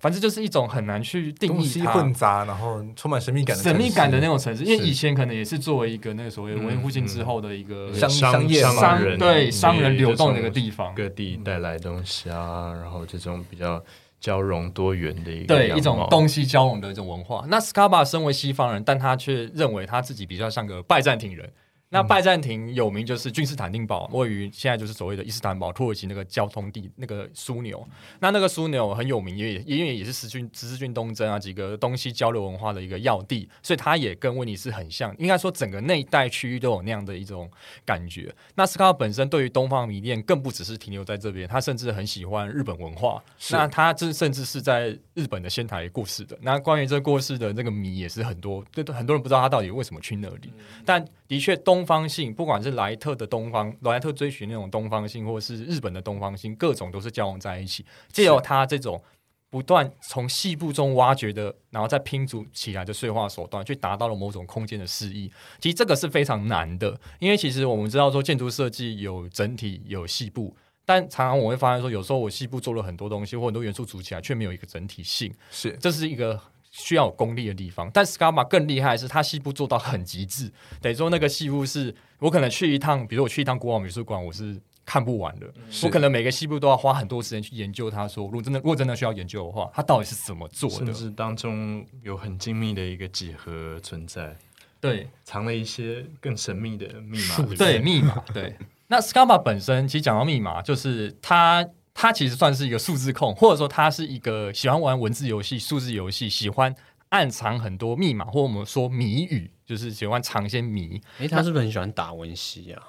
Speaker 4: 反正就是一种很难去定义它，
Speaker 1: 混杂，然后充满神秘感的
Speaker 4: 神秘感的那种城市。因为以前可能也是作为一个那个所谓文艺复兴之后的一个商
Speaker 1: 商业
Speaker 4: 商对商人流动的一个地方，
Speaker 5: 各地带来东西啊，然后这种比较交融多元的一个
Speaker 4: 对一种东西交融的一种文化。那 Scarpa 身为西方人，但他却认为他自己比较像个拜占庭人。那拜占庭有名就是君士坦丁堡，位于现在就是所谓的伊斯坦堡，土耳其那个交通地那个枢纽。那那个枢纽很有名，也也因为也是十字军十字军东征啊几个东西交流文化的一个要地，所以它也跟威尼斯很像。应该说整个那一带区域都有那样的一种感觉。那斯卡本身对于东方迷恋更不只是停留在这边，他甚至很喜欢日本文化。那他这甚至是在日本的仙台过世的。那关于这过世的那个谜也是很多，对很多人不知道他到底为什么去那里，嗯、但。的确，东方性，不管是莱特的东方，莱特追寻那种东方性，或者是日本的东方性，各种都是交融在一起。借由他这种不断从细部中挖掘的，然后再拼组起来的碎化手段，去达到了某种空间的诗意。其实这个是非常难的，因为其实我们知道说建筑设计有整体有细部，但常常我会发现说，有时候我细部做了很多东西，或很多元素组起来，却没有一个整体性。
Speaker 1: 是，
Speaker 4: 这是一个。需要有功力的地方，但 Scarpa 更厉害的是，它细部做到很极致。等于说，那个细部是我可能去一趟，比如我去一趟国王美术馆，我是看不完的。我可能每个细部都要花很多时间去研究它。说，如果真的，如果真的需要研究的话，它到底是怎么做的？
Speaker 5: 甚至当中有很精密的一个几何存在，
Speaker 4: 对，
Speaker 5: 藏了一些更神秘的密码。
Speaker 4: 对，密码。对，那 Scarpa 本身其实讲到密码，就是他。他其实算是一个数字控，或者说他是一个喜欢玩文字游戏、数字游戏，喜欢暗藏很多密码，或我们说谜语，就是喜欢藏一些谜。诶、
Speaker 2: 欸，他是不是很喜欢打文西啊？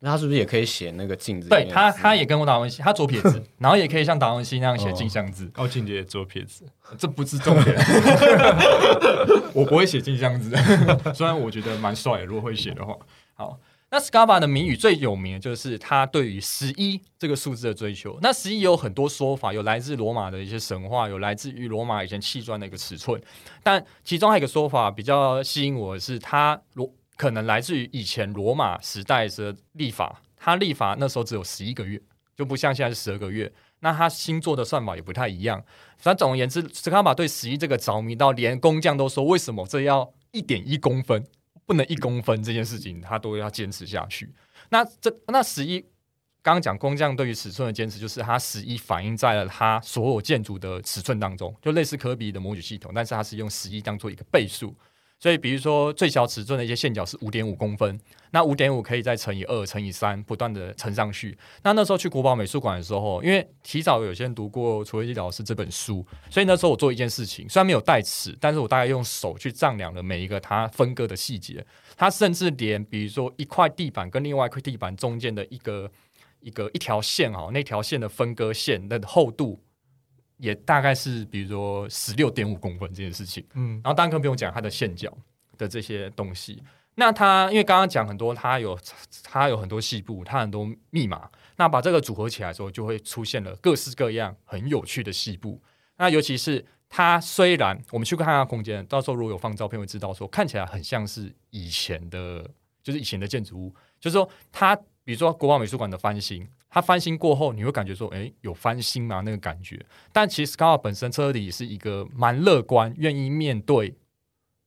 Speaker 2: 那他是不是也可以写那个镜子？
Speaker 4: 对他，他也跟我打文西，他左撇子，然后也可以像达文西那样写镜像字。
Speaker 5: 高进杰左撇子，
Speaker 4: 这不是重点。我不会写镜像字，虽然我觉得蛮帅的，如果会写的话。好。那 Scarpa 的谜语最有名的就是他对于十一这个数字的追求。那十一有很多说法，有来自罗马的一些神话，有来自于罗马以前砌砖的一个尺寸。但其中还有一个说法比较吸引我的是，他罗可能来自于以前罗马时代的历法。他历法那时候只有十一个月，就不像现在是十二个月。那他星座的算法也不太一样。反正总而言之，Scarpa 对十一这个着迷到连工匠都说：“为什么这要一点一公分？”不能一公分这件事情，他都要坚持下去。那这那十一，刚刚讲工匠对于尺寸的坚持，就是他十一反映在了他所有建筑的尺寸当中，就类似科比的模具系统，但是他是用十一当做一个倍数。所以，比如说最小尺寸的一些线脚是五点五公分，那五点五可以再乘以二、乘以三，不断的乘上去。那那时候去国宝美术馆的时候，因为提早有些人读过楚维基老师这本书，所以那时候我做一件事情，虽然没有带尺，但是我大概用手去丈量了每一个它分割的细节。它甚至连比如说一块地板跟另外一块地板中间的一个一个一条线哦，那条线的分割线的厚度。也大概是比如说十六点五公分这件事情，嗯，然后当然更不用讲它的线脚的这些东西。那它因为刚刚讲很多，它有它有很多细部，它很多密码。那把这个组合起来的时候，就会出现了各式各样很有趣的细部。那尤其是它虽然我们去看它空间，到时候如果有放照片会知道说，看起来很像是以前的，就是以前的建筑物，就是说它比如说国宝美术馆的翻新。它翻新过后，你会感觉说，诶，有翻新吗？那个感觉。但其实 Scarpa 本身车底是一个蛮乐观、愿意面对，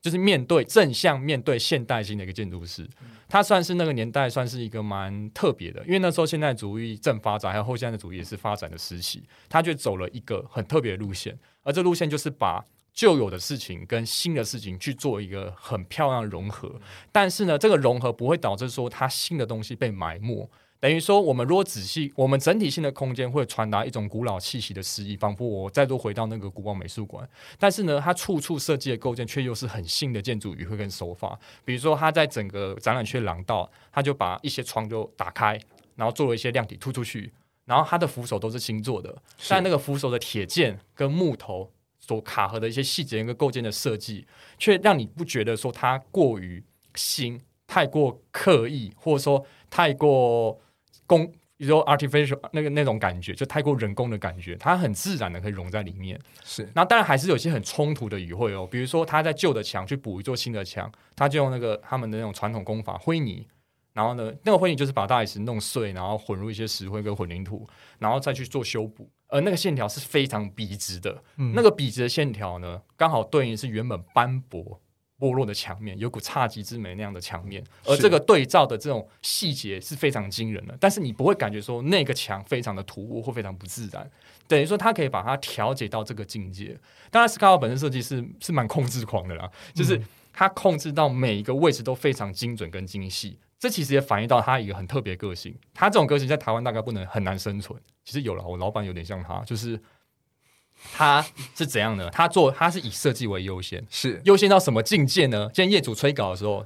Speaker 4: 就是面对正向面对现代性的一个建筑师。他算是那个年代算是一个蛮特别的，因为那时候现代主义正发展，还有后现代主义也是发展的时期。他就走了一个很特别的路线，而这路线就是把旧有的事情跟新的事情去做一个很漂亮的融合，但是呢，这个融合不会导致说它新的东西被埋没。等于说，我们如果仔细，我们整体性的空间会传达一种古老气息的诗意，仿佛我再度回到那个古堡美术馆。但是呢，它处处设计的构建却又是很新的建筑语汇跟手法。比如说，它在整个展览区的廊道，它就把一些窗就打开，然后做了一些亮体突出去，然后它的扶手都是新做的，但那个扶手的铁件跟木头。所卡合的一些细节跟构建的设计，却让你不觉得说它过于新、太过刻意，或者说太过工，比如说 artificial 那个那种感觉，就太过人工的感觉，它很自然的可以融在里面。是，那当然还是有些很冲突的语汇哦，比如说他在旧的墙去补一座新的墙，他就用那个他们的那种传统工法灰泥。然后呢，那个灰泥就是把大理石弄碎，然后混入一些石灰跟混凝土，然后再去做修补。而那个线条是非常笔直的，嗯、那个笔直的线条呢，刚好对应是原本斑驳剥落的墙面，有股侘寂之美那样的墙面。而这个对照的这种细节是非常惊人的，但是你不会感觉说那个墙非常的突兀或非常不自然。等于说，它可以把它调节到这个境界。当然，斯卡瓦本身设计是是蛮控制狂的啦，就是它控制到每一个位置都非常精准跟精细。这其实也反映到他一个很特别的个性，他这种个性在台湾大概不能很难生存。其实有了，我老板有点像他，就是他是怎样的？他做他是以设计为优先，是优先到什么境界呢？今天业主催稿的时候，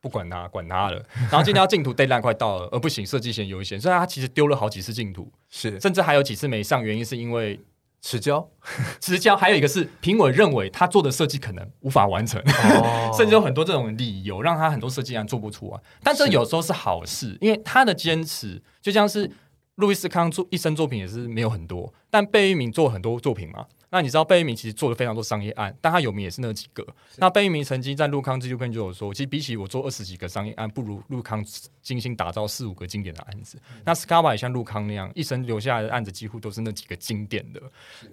Speaker 4: 不管他，管他了。然后今天要进图，deadline 快到了，而不行，设计先优先。所以他其实丢了好几次进图，是甚至还有几次没上，原因是因为。迟交，持交，还有一个是评委认为他做的设计可能无法完成，哦、甚至有很多这种理由让他很多设计案做不出啊。但这有时候是好事，因为他的坚持就像是路易斯康做一生作品也是没有很多，但贝聿铭做很多作品嘛。那你知道贝聿铭其实做了非常多商业案，但他有名也是那几个。那贝聿铭曾经在陆康纪录片就有说，其实比起我做二十几个商业案，不如陆康精心打造四五个经典的案子。嗯、那斯卡瓦也像陆康那样，一生留下来的案子几乎都是那几个经典的。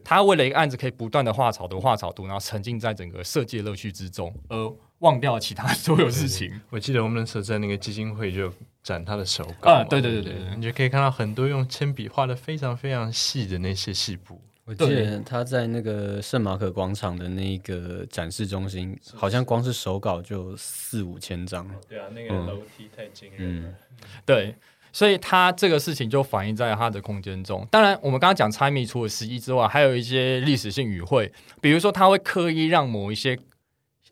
Speaker 4: 他为了一个案子可以不断的画草图、画草图，然后沉浸在整个设计乐趣之中，而忘掉其他所有事情。
Speaker 5: 我记得我们那时候在那个基金会就展他的手稿，
Speaker 4: 啊，对对对对，
Speaker 5: 你就可以看到很多用铅笔画的非常非常细的那些细部。
Speaker 2: 我记得他在那个圣马可广场的那个展示中心，好像光是手稿就四五千张。
Speaker 5: 对啊，那个楼梯太惊人了。
Speaker 4: 嗯，对，所以他这个事情就反映在他的空间中。当然，我们刚刚讲猜谜除了十一之外，还有一些历史性语汇，比如说他会刻意让某一些，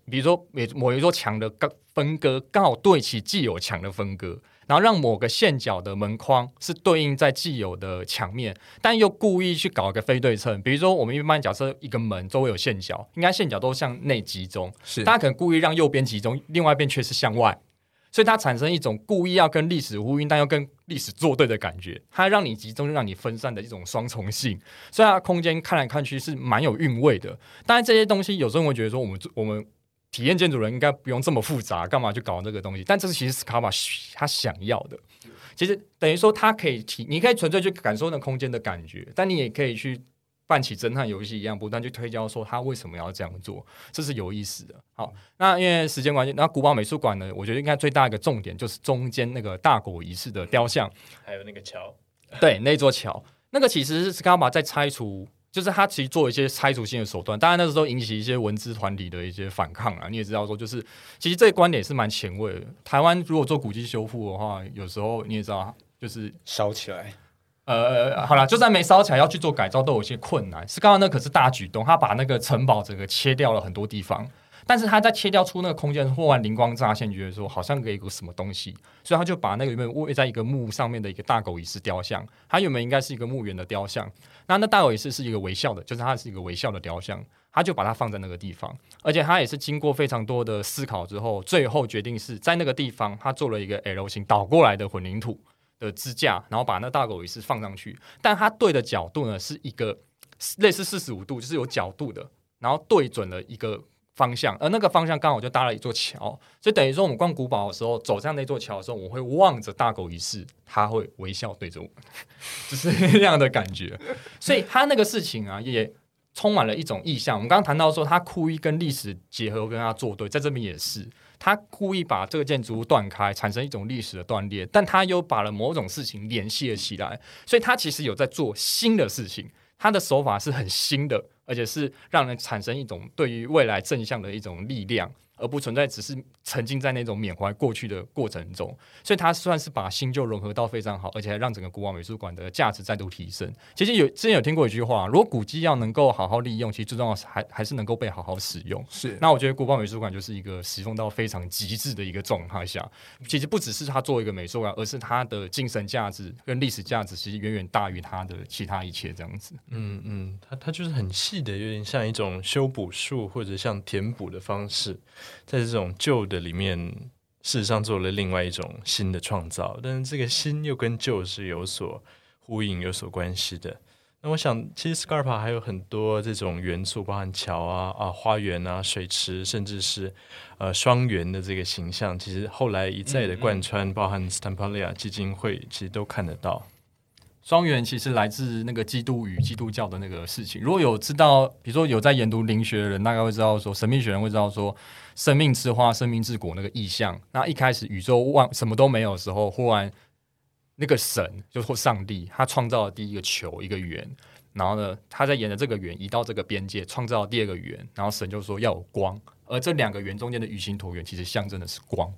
Speaker 4: 比如说每某一座墙的刚分割刚好对齐既有墙的分割。然后让某个线角的门框是对应在既有的墙面，但又故意去搞一个非对称。比如说，我们一般假设一个门周围有线角，应该线角都向内集中，是，他可能故意让右边集中，另外一边却是向外，所以它产生一种故意要跟历史呼应，但又跟历史作对的感觉。它让你集中，就让你分散的一种双重性，所以它空间看来看去是蛮有韵味的。当然，这些东西有时候会觉得说，我们我们。体验建筑人应该不用这么复杂，干嘛去搞这个东西？但这是其实斯卡瓦他想要的。其实等于说，他可以体，你可以纯粹去感受那空间的感觉，但你也可以去扮起侦探游戏一样，不断去推敲说他为什么要这样做，这是有意思的。好，那因为时间关系，那古堡美术馆呢，我觉得应该最大一个重点就是中间那个大国仪式的雕像，
Speaker 5: 还有那个桥，
Speaker 4: 对，那座桥，那个其实是斯卡瓦在拆除。就是他其实做一些拆除性的手段，当然那时候引起一些文资团体的一些反抗啊。你也知道说，就是其实这个观点是蛮前卫的。台湾如果做古迹修复的话，有时候你也知道，就是
Speaker 2: 烧起来。
Speaker 4: 呃，好了，就算没烧起来，要去做改造都有些困难。是刚刚那可是大举动，他把那个城堡整个切掉了很多地方。但是他在切掉出那个空间，忽然灵光乍现，觉得说好像给一个什么东西，所以他就把那个原本位在一个墓上面的一个大狗仪式雕像，它原本应该是一个墓园的雕像，那那大狗仪式是一个微笑的，就是它是一个微笑的雕像，他就把它放在那个地方，而且他也是经过非常多的思考之后，最后决定是在那个地方，他做了一个 L 型倒过来的混凝土的支架，然后把那大狗仪式放上去，但它对的角度呢是一个类似四十五度，就是有角度的，然后对准了一个。方向，而那个方向刚好就搭了一座桥，所以等于说我们逛古堡的时候，走上那座桥的时候，我会望着大狗一世，他会微笑对着我，就是那样的感觉。所以他那个事情啊，也充满了一种意象。我们刚刚谈到说，他故意跟历史结合，跟他作对，在这边也是，他故意把这个建筑物断开，产生一种历史的断裂，但他又把了某种事情联系了起来，所以他其实有在做新的事情。他的手法是很新的，而且是让人产生一种对于未来正向的一种力量。而不存在只是沉浸在那种缅怀过去的过程中，所以它算是把新旧融合到非常好，而且还让整个古堡美术馆的价值再度提升。其实有之前有听过一句话，如果古迹要能够好好利用，其实最重要还还是能够被好好使用。
Speaker 1: 是，
Speaker 4: 那我觉得古堡美术馆就是一个使用到非常极致的一个状态下，其实不只是它作为一个美术馆，而是它的精神价值跟历史价值其实远远大于它的其他一切这样子。
Speaker 5: 嗯嗯，它它就是很细的，有点像一种修补术或者像填补的方式。在这种旧的里面，事实上做了另外一种新的创造，但是这个新又跟旧是有所呼应、有所关系的。那我想，其实 Scarpa 还有很多这种元素，包含桥啊、啊花园啊、水池，甚至是呃双圆的这个形象，其实后来一再的贯穿，嗯嗯包含 Stampaglia 基金会，其实都看得到。
Speaker 4: 双园其实来自那个基督与基督教的那个事情。如果有知道，比如说有在研读灵学的人，大概会知道说，神秘学人会知道说，生命之花、生命之果那个意象。那一开始宇宙万什么都没有的时候，忽然那个神就或上帝，他创造了第一个球一个圆，然后呢，他在沿着这个圆移到这个边界，创造了第二个圆，然后神就说要有光，而这两个圆中间的鱼形椭圆其实象征的是光。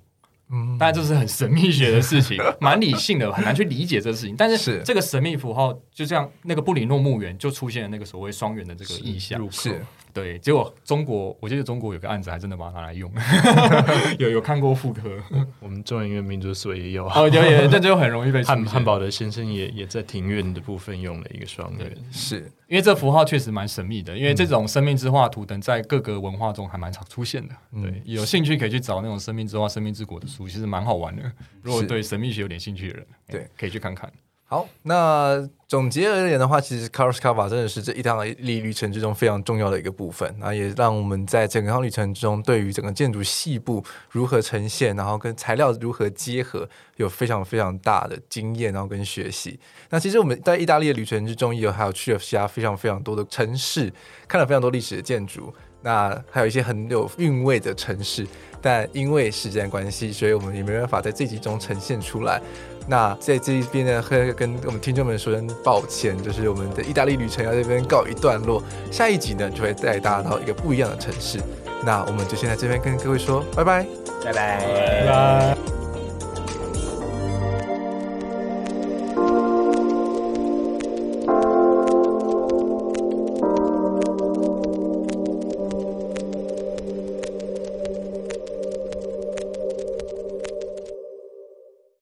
Speaker 4: 嗯，但这是很神秘学的事情，蛮理性的，很难去理解这个事情。但是这个神秘符号，就这样，那个布里诺墓园就出现了那个所谓双圆的这个意象。
Speaker 1: 是。
Speaker 4: 对，结果中国，我记得中国有个案子，还真的把它拿来用，有有看过复刻，
Speaker 5: 我们中研院民族所也有，
Speaker 4: 哦，有有，这就很容易被
Speaker 5: 汉汉堡的先生也也在庭院的部分用了一个双圆，
Speaker 1: 是。
Speaker 4: 因为这符号确实蛮神秘的，因为这种生命之画图等在各个文化中还蛮常出现的，嗯、对，有兴趣可以去找那种生命之画、生命之果的书，其实蛮好玩的，如果对神秘学有点兴趣的人，对，可以去看看。
Speaker 1: 好，那总结而言的话，其实 Caroscava 真的是这意大利旅程之中非常重要的一个部分，那也让我们在整个旅程之中，对于整个建筑细部如何呈现，然后跟材料如何结合，有非常非常大的经验，然后跟学习。那其实我们在意大利的旅程之中，也有还有去了其他非常非常多的城市，看了非常多历史的建筑，那还有一些很有韵味的城市，但因为时间关系，所以我们也没办法在这集中呈现出来。那在这一边呢，会跟我们听众们说声抱歉，就是我们的意大利旅程要这边告一段落。下一集呢，就会带大家到一个不一样的城市。那我们就先在这边跟各位说拜拜，
Speaker 2: 拜拜，
Speaker 1: 拜拜。